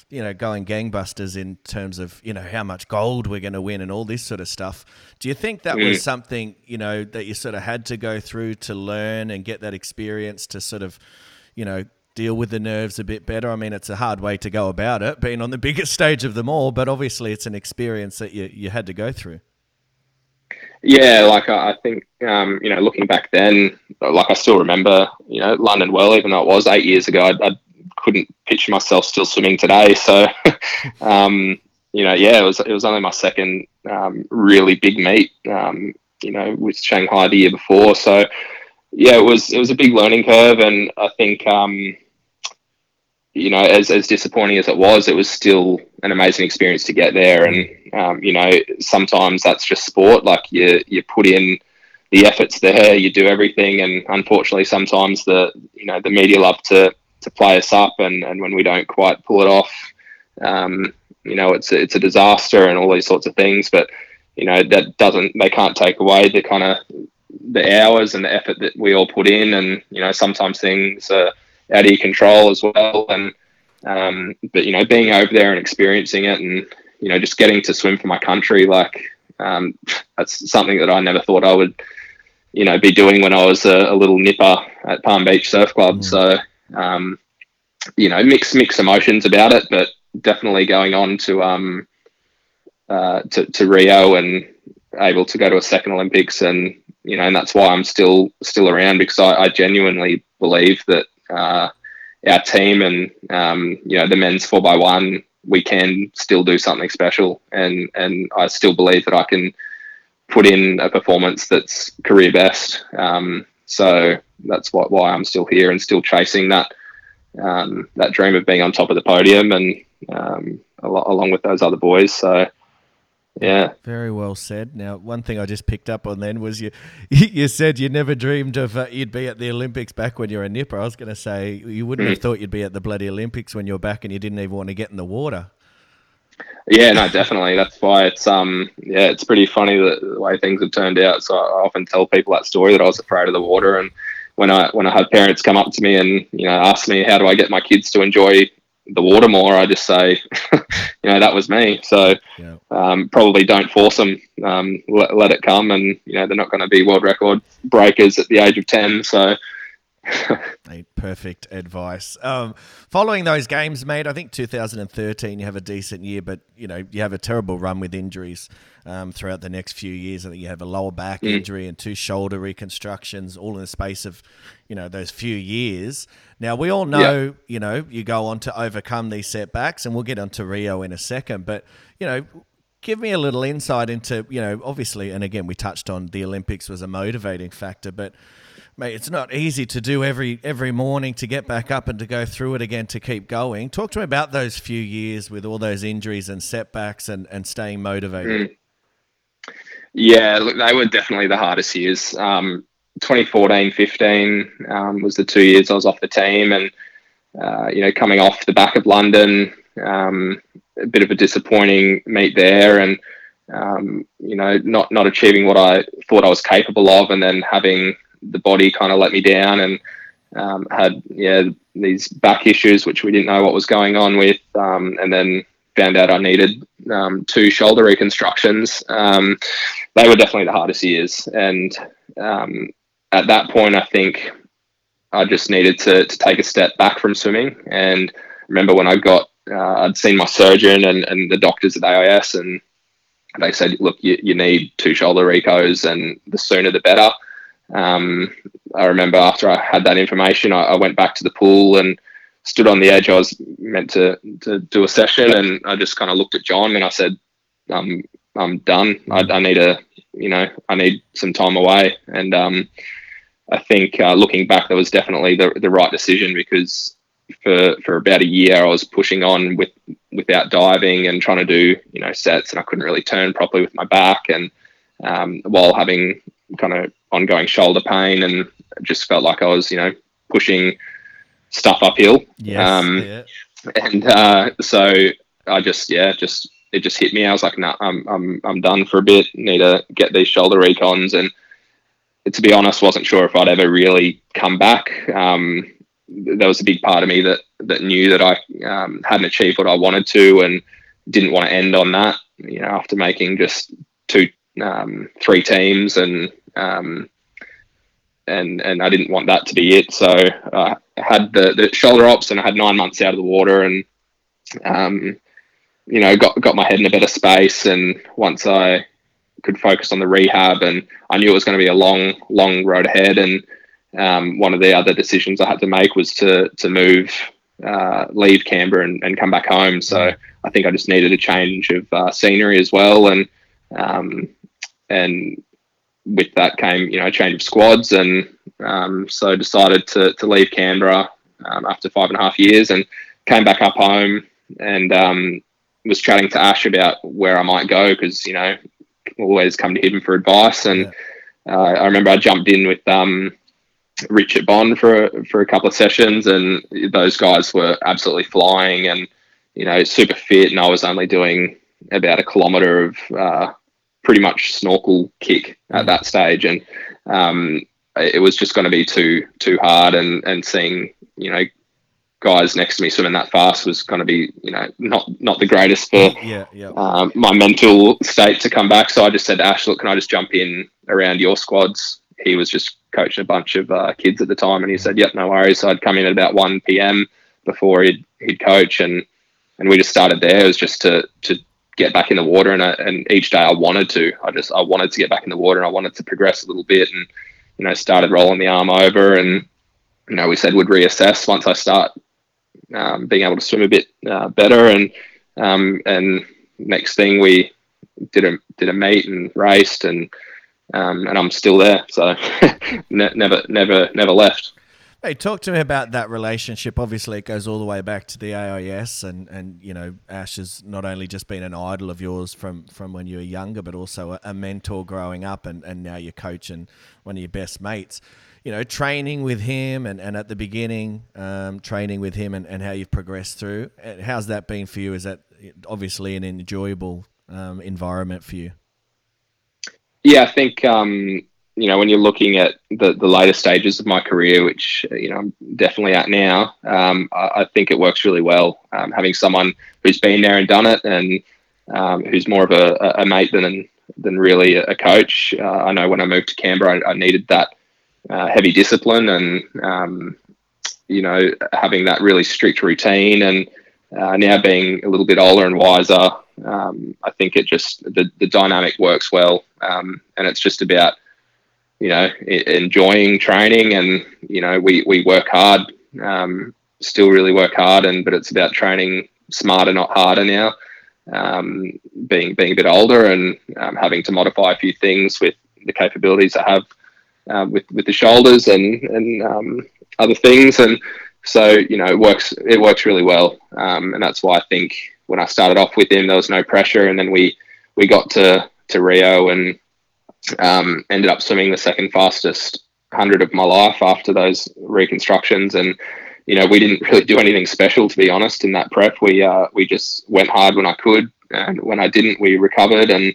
you know, going gangbusters in terms of, you know, how much gold we're going to win and all this sort of stuff. Do you think that was something, you know, that you sort of had to go through to learn and get that experience to sort of, you know, deal with the nerves a bit better? I mean, it's a hard way to go about it, being on the biggest stage of them all, but obviously it's an experience that you, you had to go through. Yeah, like I I think, um, you know, looking back then, like I still remember, you know, London well, even though it was eight years ago. I, I couldn't picture myself still swimming today. So, um, you know, yeah, it was it was only my second um, really big meet, um, you know, with Shanghai the year before. So, yeah, it was it was a big learning curve, and I think, um, you know, as as disappointing as it was, it was still an amazing experience to get there. And um, you know, sometimes that's just sport. Like you you put in the efforts there, you do everything, and unfortunately, sometimes the you know the media love to to play us up, and and when we don't quite pull it off, um, you know, it's a, it's a disaster and all these sorts of things. But you know, that doesn't they can't take away the kind of the hours and the effort that we all put in, and you know, sometimes things are out of your control as well. And um, but you know, being over there and experiencing it, and you know, just getting to swim for my country, like um, that's something that I never thought I would, you know, be doing when I was a, a little nipper at Palm Beach Surf Club. So, um, you know, mixed mixed emotions about it, but definitely going on to um, uh, to, to Rio and able to go to a second Olympics, and you know, and that's why I'm still still around because I, I genuinely believe that uh, our team and um, you know the men's four by one we can still do something special, and and I still believe that I can put in a performance that's career best. Um, so that's what, why I'm still here and still chasing that um, that dream of being on top of the podium and um, al- along with those other boys. So yeah. Very well said. Now, one thing I just picked up on then was you you said you never dreamed of uh, you'd be at the Olympics back when you were a nipper. I was going to say you wouldn't Mm. have thought you'd be at the bloody Olympics when you were back and you didn't even want to get in the water. Yeah, no, definitely. That's why it's um yeah, it's pretty funny the, the way things have turned out. So I often tell people that story that I was afraid of the water, and when I when I have parents come up to me and you know ask me how do I get my kids to enjoy the water more, I just say, you know, that was me. So Yeah. um, probably don't force them. Um, let, let it come, and you know they're not going to be world record breakers at the age of ten. So perfect advice. Um, following those games, mate, I think 2013 you have a decent year, but you know you have a terrible run with injuries um, throughout the next few years. I think you have a lower back injury and two shoulder reconstructions, all in the space of you know those few years. Now we all know, you know, you go on to overcome these setbacks, and we'll get onto Rio in a second. But you know, give me a little insight into you know obviously and again we touched on the olympics was a motivating factor but mate it's not easy to do every every morning to get back up and to go through it again to keep going. Talk to me about those few years with all those injuries and setbacks and and staying motivated. Yeah, look, they were definitely the hardest years. Um, 2014, 15 um, was the two years I was off the team, and uh, you know, coming off the back of London, um, a bit of a disappointing meet there, and um, you know, not not achieving what I thought I was capable of, and then having the body kind of let me down, and um, had yeah these back issues which we didn't know what was going on with, um, and then found out I needed um, two shoulder reconstructions. Um, they were definitely the hardest years, and um, at that point, I think I just needed to to take a step back from swimming. And remember when I got, uh, I'd seen my surgeon and, and the doctors at AIS, and they said, "Look, you, you need two shoulder recos, and the sooner the better." Um, I remember after I had that information, I, I went back to the pool and stood on the edge. I was meant to to do a session, and I just kind of looked at John and I said, "I'm I'm done. I, I need a you know I need some time away." And um, I think uh, looking back, that was definitely the the right decision because for for about a year I was pushing on with without diving and trying to do you know sets, and I couldn't really turn properly with my back, and um, while having kind of ongoing shoulder pain, and just felt like I was you know pushing stuff uphill. yes Um, yeah. and uh, so I just yeah just it just hit me. I was like, no, nah, I'm I'm I'm done for a bit. Need to get these shoulder recons, and to be honest, wasn't sure if I'd ever really come back. Um, there was a big part of me that that knew that I um, hadn't achieved what I wanted to, and didn't want to end on that. You know, after making just two, um, three teams, and um, and and I didn't want that to be it. So I had the, the shoulder ops, and I had nine months out of the water, and um, you know, got got my head in a better space. And once I could focus on the rehab, and I knew it was going to be a long, long road ahead. And um, one of the other decisions I had to make was to to move, uh, leave Canberra and, and come back home. So I think I just needed a change of uh, scenery as well, and um, and with that came you know a change of squads, and um, so decided to to leave Canberra um, after five and a half years, and came back up home and um, was chatting to Ash about where I might go because you know always come to him for advice, and uh, I remember I jumped in with um, Richard Bond for for a couple of sessions, and those guys were absolutely flying and you know super fit, and I was only doing about a kilometre of uh, pretty much snorkel kick at that stage, and um, it was just going to be too too hard, and and seeing you know guys next to me swimming that fast was going to be you know not not the greatest for yeah yeah um, my mental state to come back. So I just said, to Ash, look, can I just jump in around your squads? He was just coaching a bunch of uh, kids at the time, and he said, "Yep, no worries." So I'd come in at about one p.m. before he'd he'd coach, and and we just started there. It was just to to get back in the water, and I, and each day I wanted to. I just I wanted to get back in the water, and I wanted to progress a little bit, and you know started rolling the arm over, and you know we said we'd reassess once I start um, being able to swim a bit uh, better, and um, and next thing we did a did a meet and raced and um, and I'm still there. So ne- never never never left. Hey, talk to me about that relationship. Obviously, it goes all the way back to the AIS, and, and you know, Ash has not only just been an idol of yours from, from when you were younger, but also a, a mentor growing up, and, and now you're coaching one of your best mates. You know, training with him, and, and at the beginning, um, training with him, and, and how you've progressed through. How's that been for you? Is that obviously an enjoyable um, environment for you? Yeah, I think um, you know, when you're looking at the, the later stages of my career, which, you know, I'm definitely at now, um, I, I, think it works really well. Um, having someone who's been there and done it and um, who's more of a, a, mate than, than really a coach. Uh, I know when I moved to Canberra, I, I needed that uh, heavy discipline and, um, you know, having that really strict routine and uh, now being a little bit older and wiser, um, I think it just, the, the dynamic works well. Um, and it's just about, you know, enjoying training and, you know, we, we work hard, um, still really work hard and, but it's about training smarter, not harder now. Um, being, being a bit older and um, having to modify a few things with the capabilities I have uh, with, with the shoulders and, and um, other things. And so, you know, it works, it works really well. Um, and that's why I think when I started off with him, there was no pressure. And then we, we got to, to Rio and, um, ended up swimming the second fastest hundred of my life after those reconstructions, and you know we didn't really do anything special to be honest in that prep. We uh, we just went hard when I could, and when I didn't, we recovered, and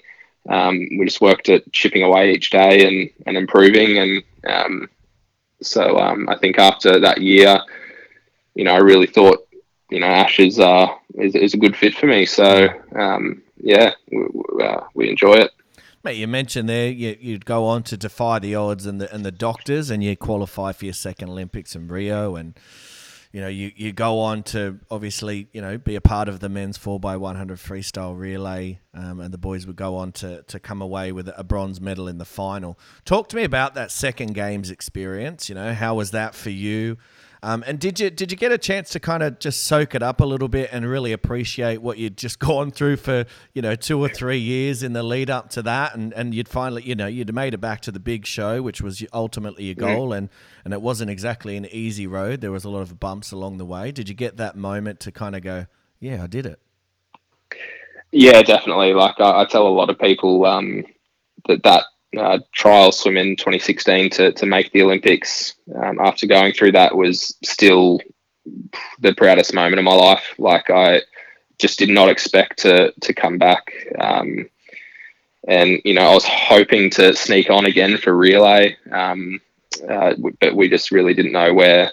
um, we just worked at chipping away each day and and improving, and um, so um, I think after that year, you know, I really thought you know Ash is uh, is, is a good fit for me. So um, yeah, we, uh, we enjoy it. Mate, you mentioned there you, would go on to defy the odds and the and the doctors, and you qualify for your second Olympics in Rio, and you know you, you go on to obviously you know be a part of the men's four x one hundred freestyle relay, um, and the boys would go on to to come away with a bronze medal in the final. Talk to me about that second games experience. You know, how was that for you? Um, and did you did you get a chance to kind of just soak it up a little bit and really appreciate what you'd just gone through for you know two or three years in the lead up to that, and, and you'd finally you know you'd made it back to the big show, which was ultimately your goal, and and it wasn't exactly an easy road. There was a lot of bumps along the way. Did you get that moment to kind of go, yeah, I did it? Yeah, definitely. Like I, I tell a lot of people um, that that uh, trial swim in 2016 to, to make the Olympics um, after going through that was still the proudest moment of my life. Like I just did not expect to to come back. Um, and you know, I was hoping to sneak on again for relay, um, uh, but we just really didn't know where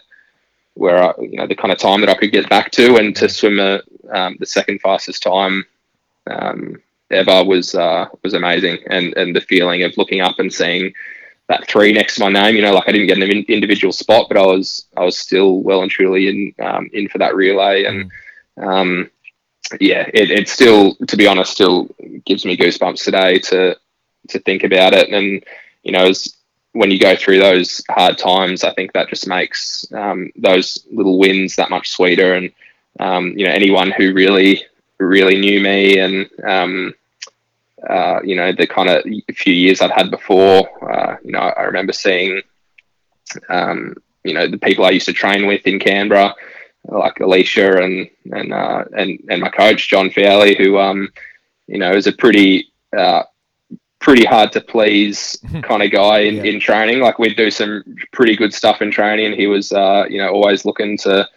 where I, you know the kind of time that I could get back to, and to swim a, um, the second fastest time um, ever was uh, was amazing, and and the feeling of looking up and seeing that three next to my name. You know, like I didn't get an individual spot, but I was I was still well and truly in um, in for that relay, and mm. um, yeah, it, it still, to be honest, still gives me goosebumps today to to think about it, and you know, as when you go through those hard times, I think that just makes um, those little wins that much sweeter, and um, you know, anyone who really really knew me and um, uh, you know, the kind of few years I'd had before. Uh, you know, I remember seeing, um, you know, the people I used to train with in Canberra, like Alicia and and uh, and and my coach John Fairley, who um, you know, is a pretty uh, pretty hard to please kind of guy in, yeah. in training. Like we'd do some pretty good stuff in training. He was, uh, you know, always looking to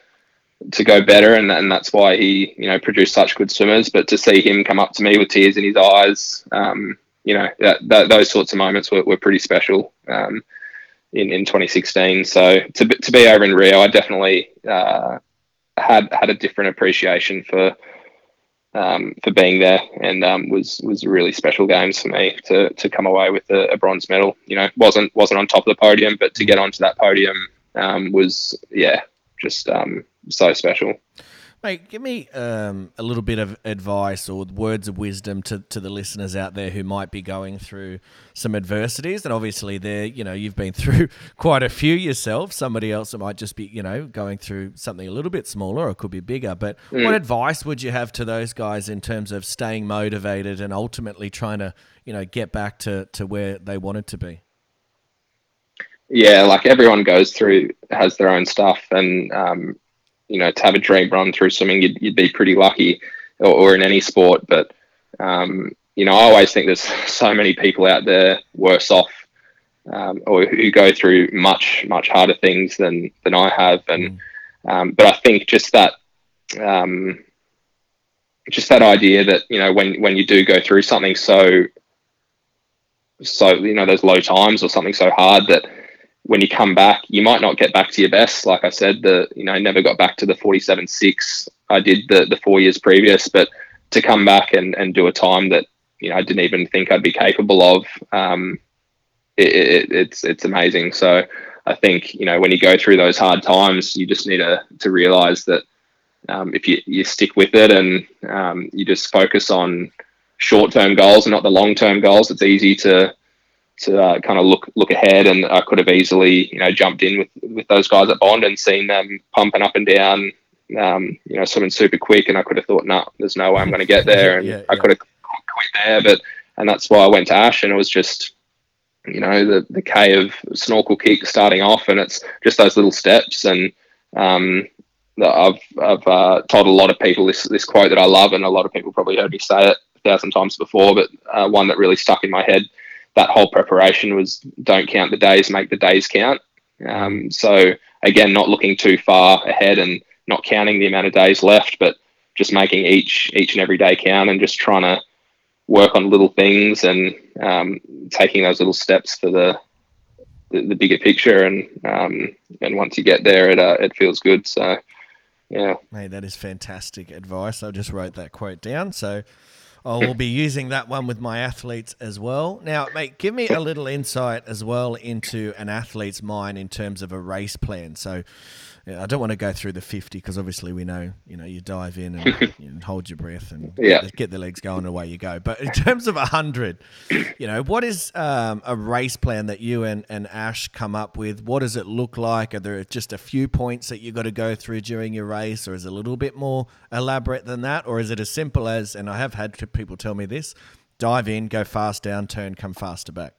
to go better, and, and that's why he you know produced such good swimmers. But to see him come up to me with tears in his eyes, um, you know that, that, those sorts of moments were, were pretty special um, in in 2016. So to to be over in Rio, I definitely uh, had had a different appreciation for. Um, for being there and um, was was really special games for me to to come away with a, a, bronze medal. You know, wasn't wasn't on top of the podium, but to get onto that podium um, was yeah, just um, so special. Mate, give me um, a little bit of advice or words of wisdom to, to the listeners out there who might be going through some adversities. And obviously, there, you know, you've been through quite a few yourself. Somebody else that might just be, you know, going through something a little bit smaller or could be bigger. But mm. what advice would you have to those guys in terms of staying motivated and ultimately trying to, you know, get back to, to where they wanted to be? yeah, like everyone goes through has their own stuff, and um, you know, to have a dream run through swimming, you'd, you'd be pretty lucky, or, or in any sport. But um, you know, I always think there's so many people out there worse off, um, or who go through much much harder things than than I have, and mm. but I think just that. Um, just that idea that you know when when you do go through something so so you know those low times or something so hard that when you come back you might not get back to your best. Like i said the you know never got back to the forty seven six i did the the four years previous but to come back and and do a time that you know i didn't even think i'd be capable of um it, it, it's it's amazing. So i think you know when you go through those hard times you just need to to realize that um, if you, you stick with it and um, you just focus on short term goals and not the long term goals, it's easy to to uh, kind of look look ahead. And I could have easily you know jumped in with with those guys at Bond and seen them pumping up and down, um, you know, swimming super quick. And I could have thought, no, there's no way I'm going to get there. And yeah, yeah. I could have quit there, but and that's why I went to Ash, and it was just you know the the K of snorkel kick starting off, and it's just those little steps and um, I've I've uh, told a lot of people this this quote that I love, and a lot of people probably heard me say it a thousand times before, but uh, one that really stuck in my head. That whole preparation was don't count the days, make the days count. Um, so again, not looking too far ahead and not counting the amount of days left, but just making each each and every day count and just trying to work on little things and um, taking those little steps for the the, the bigger picture. And um, and once you get there, it uh, it feels good. So yeah. Hey, that is fantastic advice. I just wrote that quote down. So I will be using that one with my athletes as well. Now, mate, give me a little insight as well into an athlete's mind in terms of a race plan. So yeah, I don't want to go through the 50 because obviously we know, you know, you dive in and, you know, hold your breath and yeah. get the legs going and away you go. But in terms of 100, you know, what is um, a race plan that you and, and Ash come up with? What does it look like? Are there just a few points that you've got to go through during your race or is it a little bit more elaborate than that? Or is it as simple as, and I have had people tell me this, dive in, go fast down, turn, come faster back?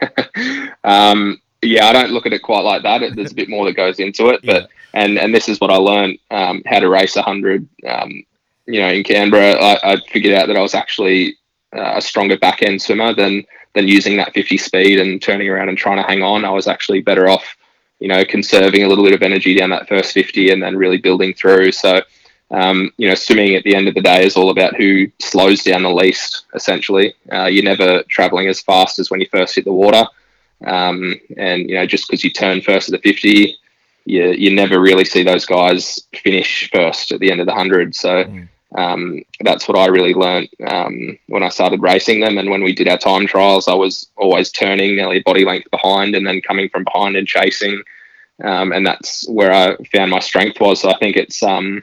um, yeah, I don't look at it quite like that. There's a bit more that goes into it, but yeah. and and this is what I learned um, how to race a hundred. Um, you know, in Canberra, I, I, figured out that I was actually uh, a stronger back end swimmer than than using that 50 speed and turning around and trying to hang on. I was actually better off, you know, conserving a little bit of energy down that first 50 and then really building through. So, um, you know, swimming at the end of the day is all about who slows down the least. Essentially, uh, you're never traveling as fast as when you first hit the water. Um, and you know, just because you turn first at the fifty, you you never really see those guys finish first at the end of the hundred. So. Mm. Um, that's what I really learned um, when I started racing them. And when we did our time trials, I was always turning nearly body length behind and then coming from behind and chasing. Um, and that's where I found my strength was. So I think it's um,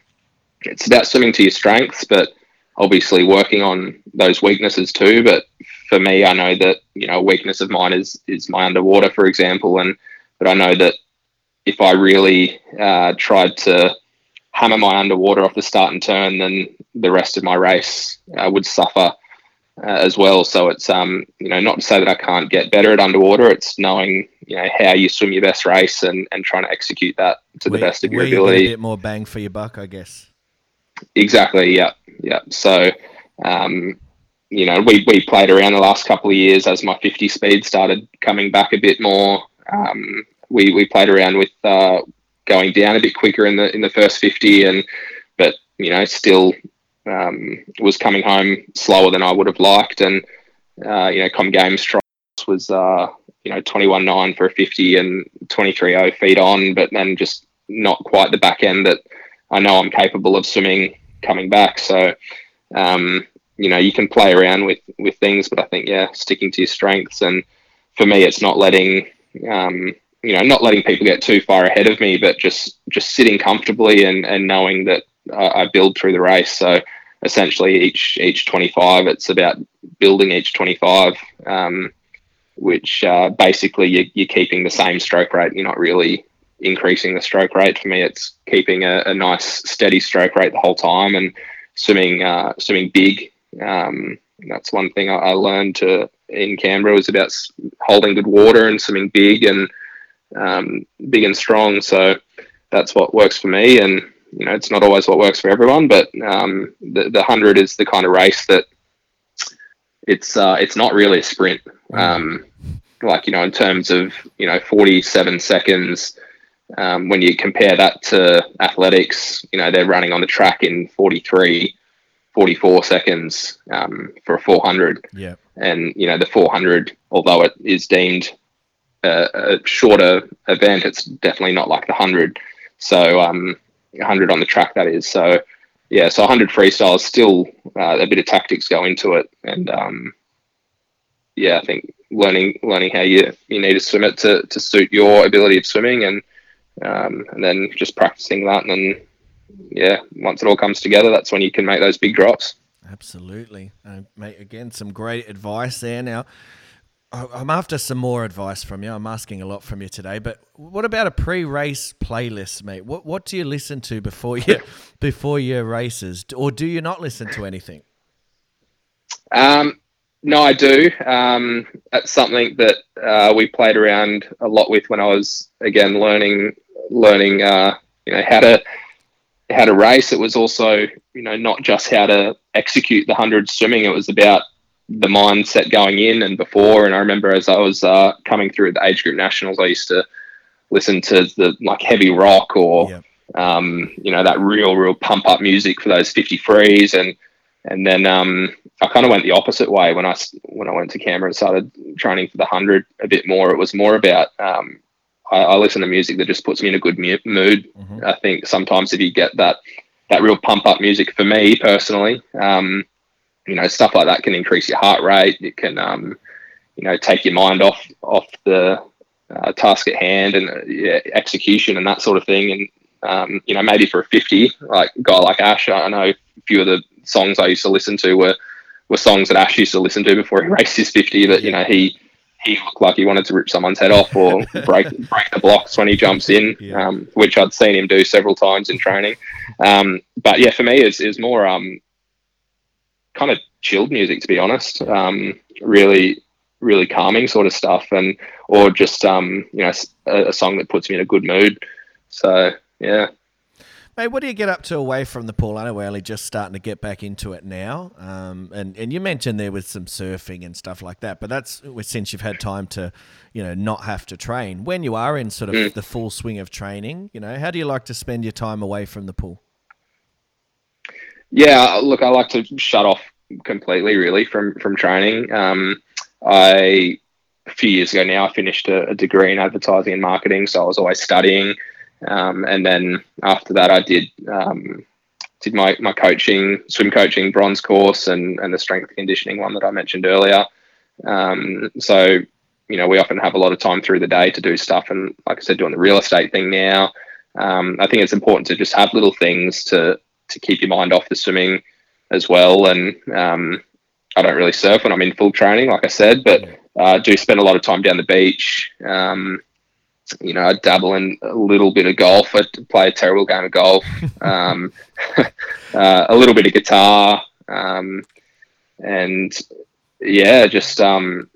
it's about swimming to your strengths, but obviously working on those weaknesses too. But for me, I know that you know a weakness of mine is is my underwater, for example, and but I know that if I really uh, tried to hammer my underwater off the start and turn, then the rest of my race uh, would suffer uh, as well. So it's um you know not to say that I can't get better at underwater. It's knowing you know how you swim your best race and and trying to execute that to the best of your ability. You a bit more bang for your buck, I guess. Exactly. Yeah. Yeah. So. Um, you know, we, we played around the last couple of years as my 50 speed started coming back a bit more. Um, we, we played around with uh, going down a bit quicker in the in the first 50, and but you know still um, was coming home slower than I would have liked. And uh, you know, Com Games trials was uh, you know 21.9 for a 50 and 23.0 feet on, but then just not quite the back end that I know I'm capable of swimming coming back. So um, you know you can play around with with things, but I think yeah, sticking to your strengths. And for me, it's not letting um, you know not letting people get too far ahead of me, but just just sitting comfortably and and knowing that I build through the race. So essentially, each each 25, it's about building each 25. Um, which uh, basically you, you're keeping the same stroke rate. You're not really increasing the stroke rate. For me, it's keeping a, a nice steady stroke rate the whole time and swimming uh, swimming big um, that's one thing I, I learned to in Canberra was about holding good water and swimming big and um, big and strong. So that's what works for me. And you know, it's not always what works for everyone, but um, the the hundred is the kind of race that it's uh, it's not really a sprint. Um, like you know, in terms of you know, forty seven seconds. Um, when you compare that to athletics, you know, they're running on the track in 43, 44 seconds um, for a 400 Yeah. and you know the 400 although it is deemed a, a shorter event it's definitely not like the 100 so um 100 on the track that is. So yeah so 100 freestyle is still uh, a bit of tactics go into it. And um yeah i think learning learning how you you need to swim it to, to suit your ability of swimming and um, and then just practicing that and then yeah once it all comes together that's when you can make those big drops Absolutely. Uh, mate, again, some great advice there. Now, I- I'm after some more advice from you. I'm asking a lot from you today, but what about a pre-race playlist, mate? What what do you listen to before you before your races, or do you not listen to anything? Um, no, I do. Um, that's something that uh, we played around a lot with when I was again learning learning uh, you know how to how to race. It was also you know not just how to execute the hundred swimming. It was about the mindset going in and before. And I remember as I was uh, coming through the age group nationals, I used to listen to the like heavy rock or Yep. um, you know that real real pump up music for those 50 frees and and then um, I kind of went the opposite way when I, when I went to Canberra and started training for the hundred a bit more. It was more about um, I, I listen to music that just puts me in a good mu- mood. Mhm. I think sometimes if you get that that real pump up music for me personally, um, you know stuff like that can increase your heart rate. It can um, you know take your mind off off the uh, task at hand and uh, yeah, execution and that sort of thing. And um, you know maybe for a fifty, like a guy like Ash, I know a few of the songs I used to listen to were were songs that Ash used to listen to before he raced his fifty. But you know he he looked like he wanted to rip someone's head off or break break the blocks when he jumps in, Yeah. um, which I'd seen him do several times in training. Um, but yeah, for me, it's, it's more um, kind of chilled music to be honest. Um, really, really calming sort of stuff, and or just um, you know a, a song that puts me in a good mood. So yeah. Mate, what do you get up to away from the pool? I know we're only just starting to get back into it now. Um, and, and you mentioned there was some surfing and stuff like that, but that's since you've had time to, you know, not have to train. When you are in sort of the full swing of training, you know, how do you like to spend your time away from the pool? Yeah, look, I like to shut off completely, really, from from training. Um, I a few years ago now, I finished a, a degree in advertising and marketing, so I was always studying. Um, and then after that, I did um, did my, my coaching, swim coaching bronze course, and and the strength conditioning one that I mentioned earlier. Um, so you know, we often have a lot of time through the day to do stuff, and like I said, doing the real estate thing now. Um, I think it's important to just have little things to to keep your mind off the swimming as well. And um, I don't really surf when I'm in full training, like I said, but uh, do spend a lot of time down the beach. Um, you know, I dabble in a little bit of golf. I play a terrible game of golf. Um, uh, a little bit of guitar, um, and yeah, just um,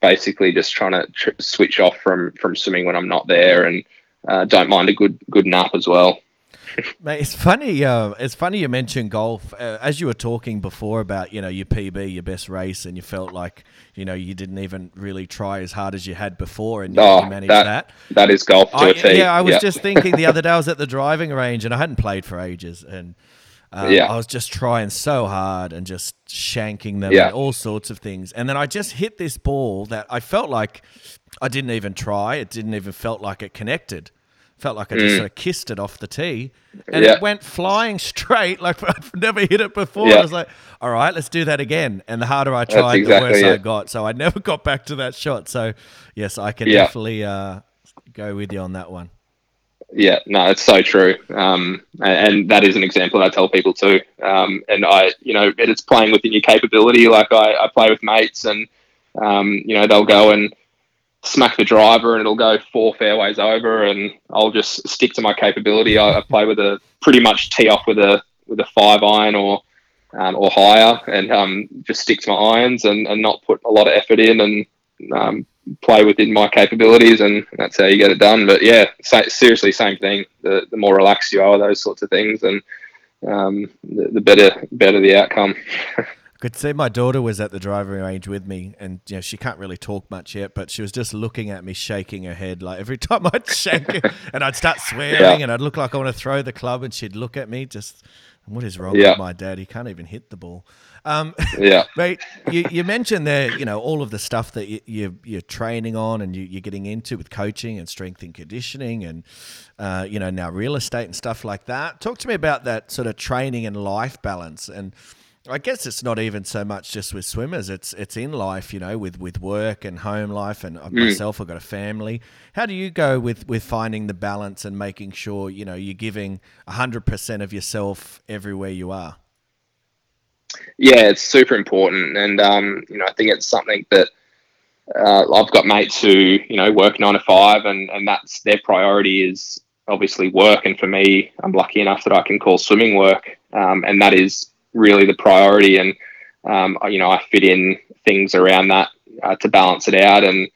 basically just trying to tr- switch off from from swimming when I'm not there, and uh, don't mind a good good nap as well. Mate, it's funny. Uh, it's funny you mentioned golf. Uh, as you were talking before about you know your PB, your best race, and you felt like you know you didn't even really try as hard as you had before, and you, Oh, you managed that- that. That is golf to I, yeah, I was Yeah. just thinking the other day. I was at the driving range and I hadn't played for ages, and um, Yeah. I was just trying so hard and just shanking them Yeah. and all sorts of things. And then I just hit this ball that I felt like I didn't even try. It didn't even felt like it connected. Felt like I just sort of kissed it off the tee, and Mm. Yeah. it went flying straight. Like I've never hit it before. Yeah. I was like, "All right, let's do that again." And the harder I tried, exactly the worse I got. So I never got back to that shot. So yes, I can Yeah. definitely uh, go with you on that one. Yeah, no, it's so true. Um, and, and that is an example I tell people too. Um, and I, you know, it's playing within your capability. Like I, I play with mates and, um, you know, they'll go and smack the driver and it'll go four fairways over and I'll just stick to my capability. I, I play with a pretty much tee off with a, with a five iron or, um, or higher, and um, just stick to my irons and, and not put a lot of effort in and um, play within my capabilities, and that's how you get it done. But yeah, seriously, same thing. The, the more relaxed you are, those sorts of things, and um, the, the better better the outcome. could see my daughter was at the driving range with me, and you know she can't really talk much yet, but she was just looking at me, shaking her head like every time I'd shake it, and I'd start swearing, yeah. and I'd look like I want to throw the club, and she'd look at me just, what is wrong yeah. with my dad? He can't even hit the ball. Um, yeah, mate. You, you mentioned there, you know, all of the stuff that you, you you're training on and you, are getting into with coaching and strength and conditioning, and uh, you know now real estate and stuff like that. Talk to me about that sort of training and life balance and I guess it's not even so much just with swimmers. It's it's in life, you know, with, with work and home life. And mm. myself, I've got a family. How do you go with, with finding the balance and making sure you know you're giving hundred percent of yourself everywhere you are? Yeah, it's super important, and um, you know, I think it's something that uh, I've got mates who you know work nine to five, and and that's their priority is obviously work. And for me, I'm lucky enough that I can call swimming work, um, and that is really the priority. And um, you know, I fit in things around that uh, to balance it out. And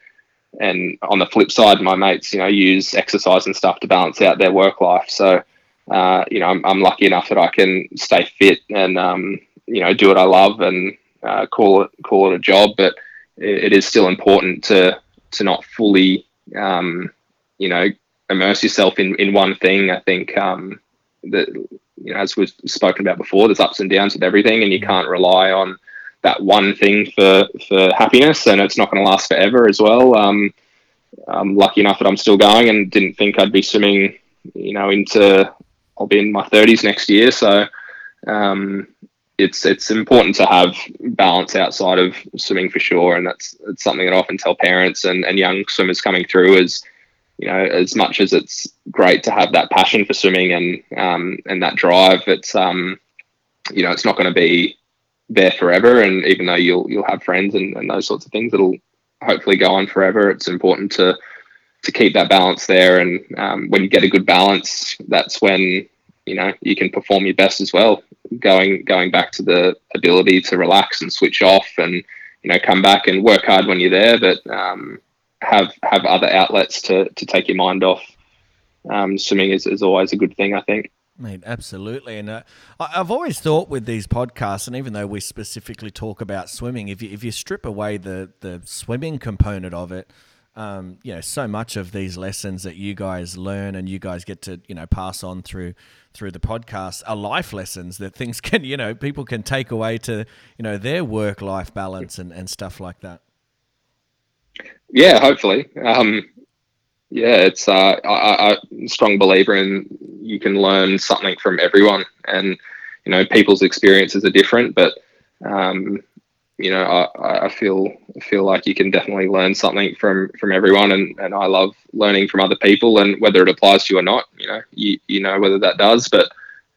and on the flip side, my mates, you know, use exercise and stuff to balance out their work life. So, uh, you know, I'm, I'm, lucky enough that I can stay fit and um, you know do what I love and uh, call it call it a job. But it, it is still important to to not fully um, you know immerse yourself in in one thing. I think um, that you know, as we've spoken about before, there's ups and downs with everything, and you can't rely on that one thing for for happiness, and it's not going to last forever as well. Um, I'm lucky enough that I'm still going, and didn't think I'd be swimming, you know, into I'll be in my 30s next year, so um, it's it's important to have balance outside of swimming for sure, and that's it's something that I often tell parents and, and young swimmers coming through is you know, as much as it's great to have that passion for swimming and um, and that drive, it's um, you know, it's not going to be there forever. And even though you'll you'll have friends and, and those sorts of things it'll hopefully go on forever, it's important to to keep that balance there. And um, when you get a good balance, that's when you know you can perform your best as well. Going going back to the ability to relax and switch off, and you know come back and work hard when you're there, but um, have have other outlets to to take your mind off. Um, swimming is, is always a good thing, I think. Mate, absolutely. And uh, I've always thought with these podcasts, and even though we specifically talk about swimming, if you, if you strip away the, the swimming component of it, um, you know, so much of these lessons that you guys learn and you guys get to, you know, pass on through through the podcast are life lessons that things can, you know, people can take away to, you know, their work life balance and, and stuff like that. Yeah, hopefully. Um, yeah, it's uh, a strong believer in you can learn something from everyone, and you know people's experiences are different, but um, you know I, I feel feel like you can definitely learn something from from everyone, and, and I love learning from other people, and whether it applies to you or not, you know you you know whether that does, but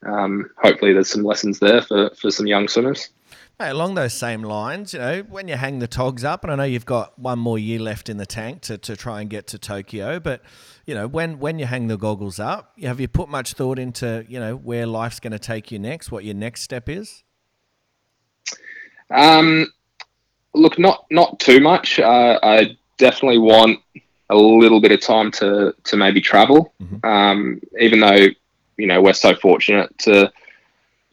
um, hopefully there's some lessons there for for some young swimmers. Hey, along those same lines, you know, when you hang the togs up, and I know you've got one more year left in the tank to, to try and get to Tokyo, but you know, when when you hang the goggles up, have you put much thought into you know where life's going to take you next, what your next step is? Um, look, not not too much. Uh, I definitely want a little bit of time to to maybe travel. Mm-hmm. Um, even though you know we're so fortunate to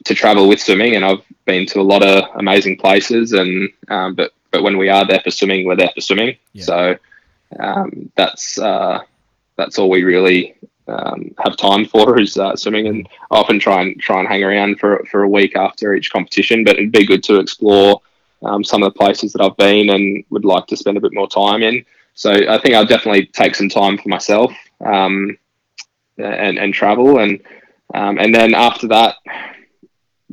to travel with swimming, and I've been to a lot of amazing places. And um, but but when we are there for swimming, we're there for swimming. Yeah. So um, that's uh, that's all we really um, have time for is uh, swimming, and I often try and try and hang around for for a week after each competition. But it'd be good to explore um, some of the places that I've been and would like to spend a bit more time in. So I think I'll definitely take some time for myself um, and and travel and um, and then after that,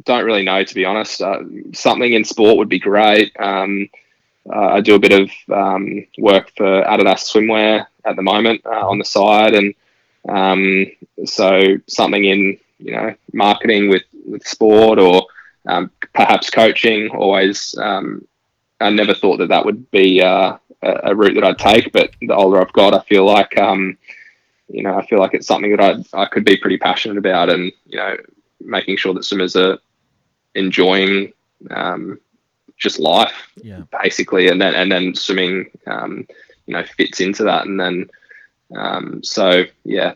don't really know to be honest. Uh, something in sport would be great. Um, uh, I do a bit of um, work for Adidas swimwear at the moment uh, on the side, and um, so something in you know marketing with with sport or um, perhaps coaching. Always, um, I never thought that that would be uh, a, a, route that I'd take, but the older I've got, I feel like um, you know I feel like it's something that I I could be pretty passionate about, and you know making sure that swimmers are enjoying um, just life, Yeah. basically, and then and then swimming, um, you know, fits into that, and then um, so yeah,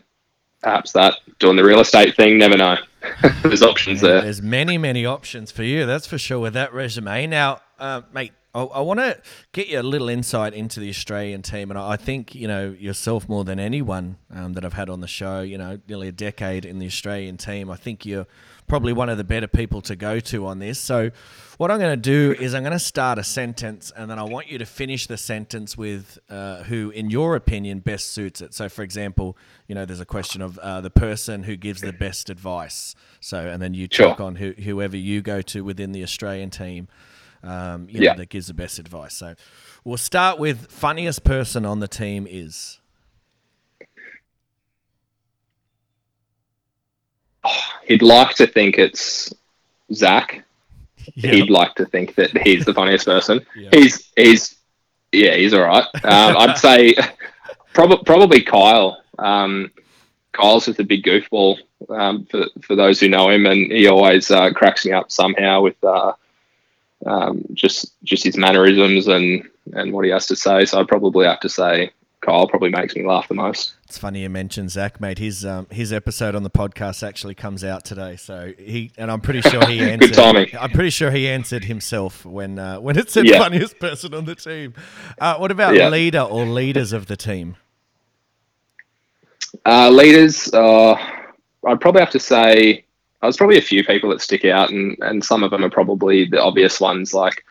perhaps that doing the real estate thing. Never know. There's options Yeah, there. There's many, many options for you. That's for sure with that resume. Now, uh, mate, I, I want to get you a little insight into the Australian team, and I think you know yourself more than anyone um, that I've had on the show. You know, nearly a decade in the Australian team. I think you're probably one of the better people to go to on this. So, what I'm going to do is I'm going to start a sentence, and then I want you to finish the sentence with uh, who, in your opinion, best suits it. So, for example, you know, there's a question of uh, the person who gives the best advice. So, and then you Sure. talk on who, whoever you go to within the Australian team, um, you Yeah. know, that gives the best advice. So, we'll start with funniest person on the team is. He'd like to think it's Zac. Yeah. He'd like to think that he's the funniest person. Yeah. He's he's yeah, he's all right. Um, I'd say probably probably Kyle. Um, Kyle's just a big goofball um, for for those who know him, and he always uh, cracks me up somehow with uh, um, just just his mannerisms and and what he has to say. So I'd probably have to say Kyle probably makes me laugh the most. It's funny you mentioned Zac, mate. His um, his episode on the podcast actually comes out today, so he and I'm pretty sure he answered. Good timing. I'm pretty sure he answered himself when uh, when it said Yeah. funniest person on the team. Uh, what about Yeah. leader or leaders of the team? Uh, leaders, uh, I'd probably have to say there's probably a few people that stick out, and, and some of them are probably the obvious ones, like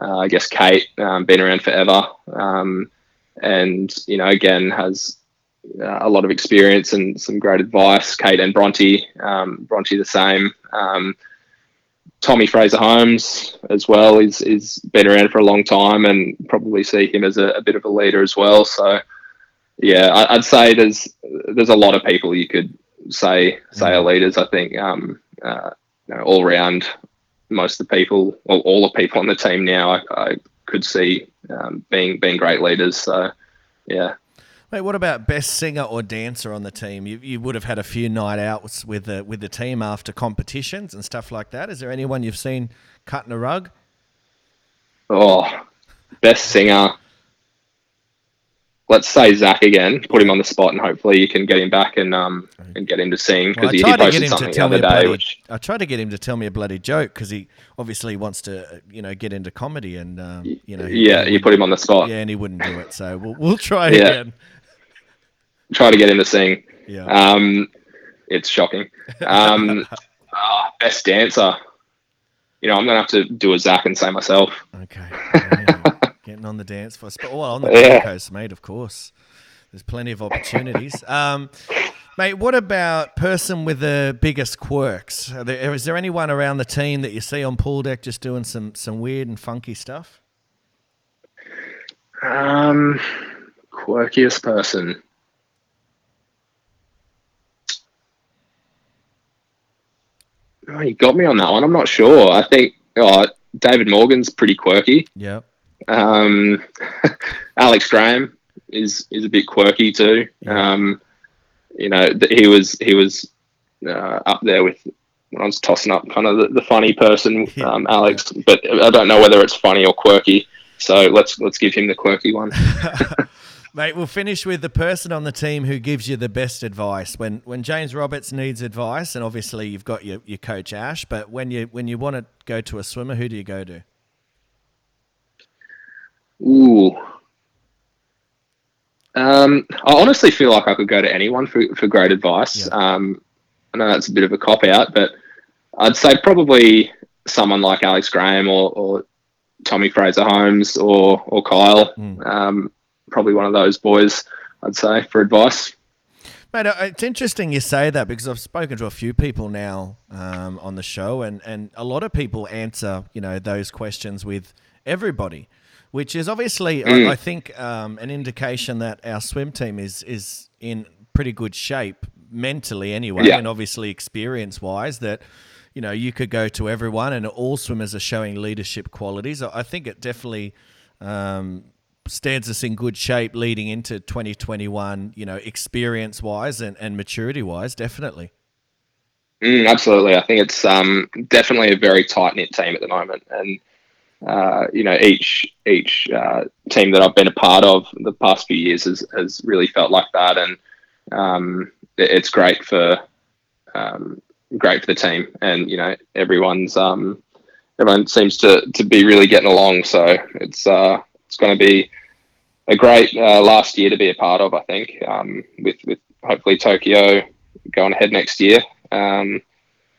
uh, I guess Kate, um, been around forever, um, and you know again has uh, a lot of experience and some great advice. Kate and Bronte, um, Bronte the same. Um, Tommy Fraser Holmes as well. He's, he's been around for a long time and probably see him as a, a bit of a leader as well. So yeah, I, I'd say there's there's a lot of people you could say say are leaders. I think um, uh, you know, all round, most of the people, well, all the people on the team now, I, I could see um, being being great leaders. So yeah, Mate, what about best singer or dancer on the team? You, you would have had a few night outs with the with the team after competitions and stuff like that. Is there anyone you've seen cutting a rug? oh, best singer. Let's say Zac again. Put him on the spot, and hopefully you can get him back and um and get him to sing because I he, he to get posted something the tell me other a day. bloody. Which I tried to get him to tell me a bloody joke because he obviously wants to, you know, get into comedy and um, you know. yeah, he you put him on the spot. Yeah, and he wouldn't do it. So we'll we'll try Yeah. again. Try to get him to sing. Yeah. Um, it's shocking. Um, ah, best dancer. You know, I'm gonna have to do a Zac and say myself. Okay. Yeah. Getting on the dance floor. Sp- Well, on the Yeah. Coast, mate, of course. There's plenty of opportunities. Um, mate, what about person with the biggest quirks? Are there, is there anyone around the team that you see on pool deck just doing some, some weird and funky stuff? Um, quirkiest person. Oh, you got me on that one. I'm not sure. I think oh, David Morgan's pretty quirky. Yep. Um, Alex Graham is is a bit quirky too. Um, you know, th- he was he was uh, up there with when I was tossing up kind of the, the funny person, um, Alex. But I don't know whether it's funny or quirky. So let's let's give him the quirky one. Mate, we'll finish with the person on the team who gives you the best advice. When when James Roberts needs advice, and obviously you've got your, your coach Ash, but when you when you want to go to a swimmer, who do you go to? Ooh. Um, I honestly feel like I could go to anyone for, for great advice. Yeah. Um, I know that's a bit of a cop out, but I'd say probably someone like Alex Graham or, or Tommy Fraser Holmes or or Kyle. Mm. Um, probably one of those boys. I'd say for advice. Mate, uh, it's interesting you say that because I've spoken to a few people now um, on the show, and, and a lot of people answer, you know, those questions with everybody, which is obviously, Mm. I, I think, um, an indication that our swim team is is in pretty good shape mentally, anyway, Yeah. and obviously experience wise. That you know you could go to everyone, and all swimmers are showing leadership qualities. I think it definitely. Um, stands us in good shape leading into 2021, you know, experience wise and, and maturity wise, definitely. Mm, absolutely. I think it's um, definitely a very tight knit team at the moment, and uh, you know each each uh, team that I've been a part of the past few years has, has really felt like that, and um, it, it's great for um, great for the team, and you know everyone's um, everyone seems to, to be really getting along, so it's uh, it's going to be a great uh, last year to be a part of. I think um, with with hopefully Tokyo going ahead next year. Um,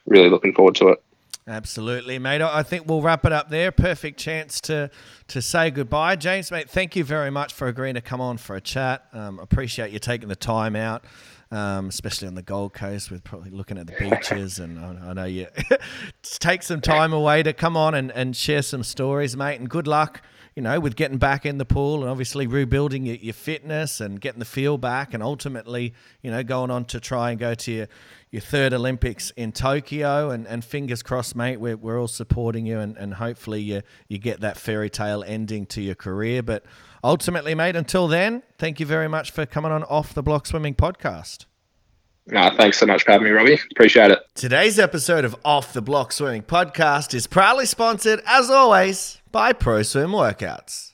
really looking forward to it. Absolutely, mate. I think we'll wrap it up there. Perfect chance to to say goodbye, James, mate. Thank you very much for agreeing to come on for a chat. Um, appreciate you taking the time out, um, especially on the Gold Coast with probably looking at the beaches. And I, I know you take some time away to come on and, and share some stories, mate. And good luck you know, with getting back in the pool and obviously rebuilding your, your, fitness and getting the feel back, and ultimately, you know, going on to try and go to your, your third Olympics in Tokyo. And, and fingers crossed, mate, we're, we're all supporting you, and, and hopefully you, you get that fairy tale ending to your career. But ultimately, mate, until then, thank you very much for coming on Off the Block Swimming podcast. Uh, thanks so much for having me, Robbie. Appreciate it. Today's episode of Off the Block Swimming podcast is proudly sponsored, as always, by ProSwim Workouts.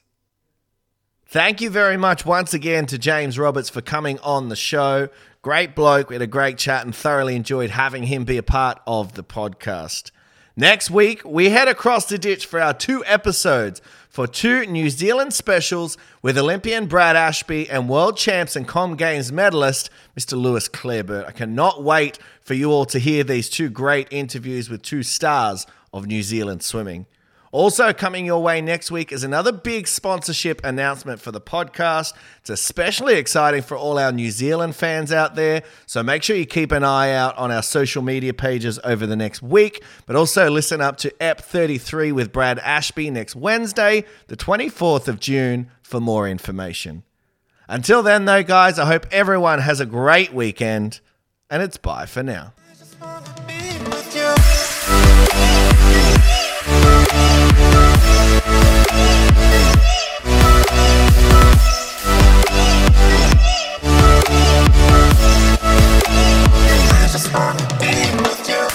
Thank you very much once again to James Roberts for coming on the show. Great bloke. We had a great chat and thoroughly enjoyed having him be a part of the podcast. Next week, we head across the ditch for our two episodes for two New Zealand specials with Olympian Brad Ashby and world champs and Com Games medalist Mr. Lewis Clareburt. I cannot wait for you all to hear these two great interviews with two stars of New Zealand swimming. Also, coming your way next week is another big sponsorship announcement for the podcast. It's especially exciting for all our New Zealand fans out there. So make sure you keep an eye out on our social media pages over the next week. But also listen up to EP 33 with Brad Ashby next Wednesday, the 24th of June, for more information. Until then, though, guys, I hope everyone has a great weekend, and it's bye for now. I just wanna be with you.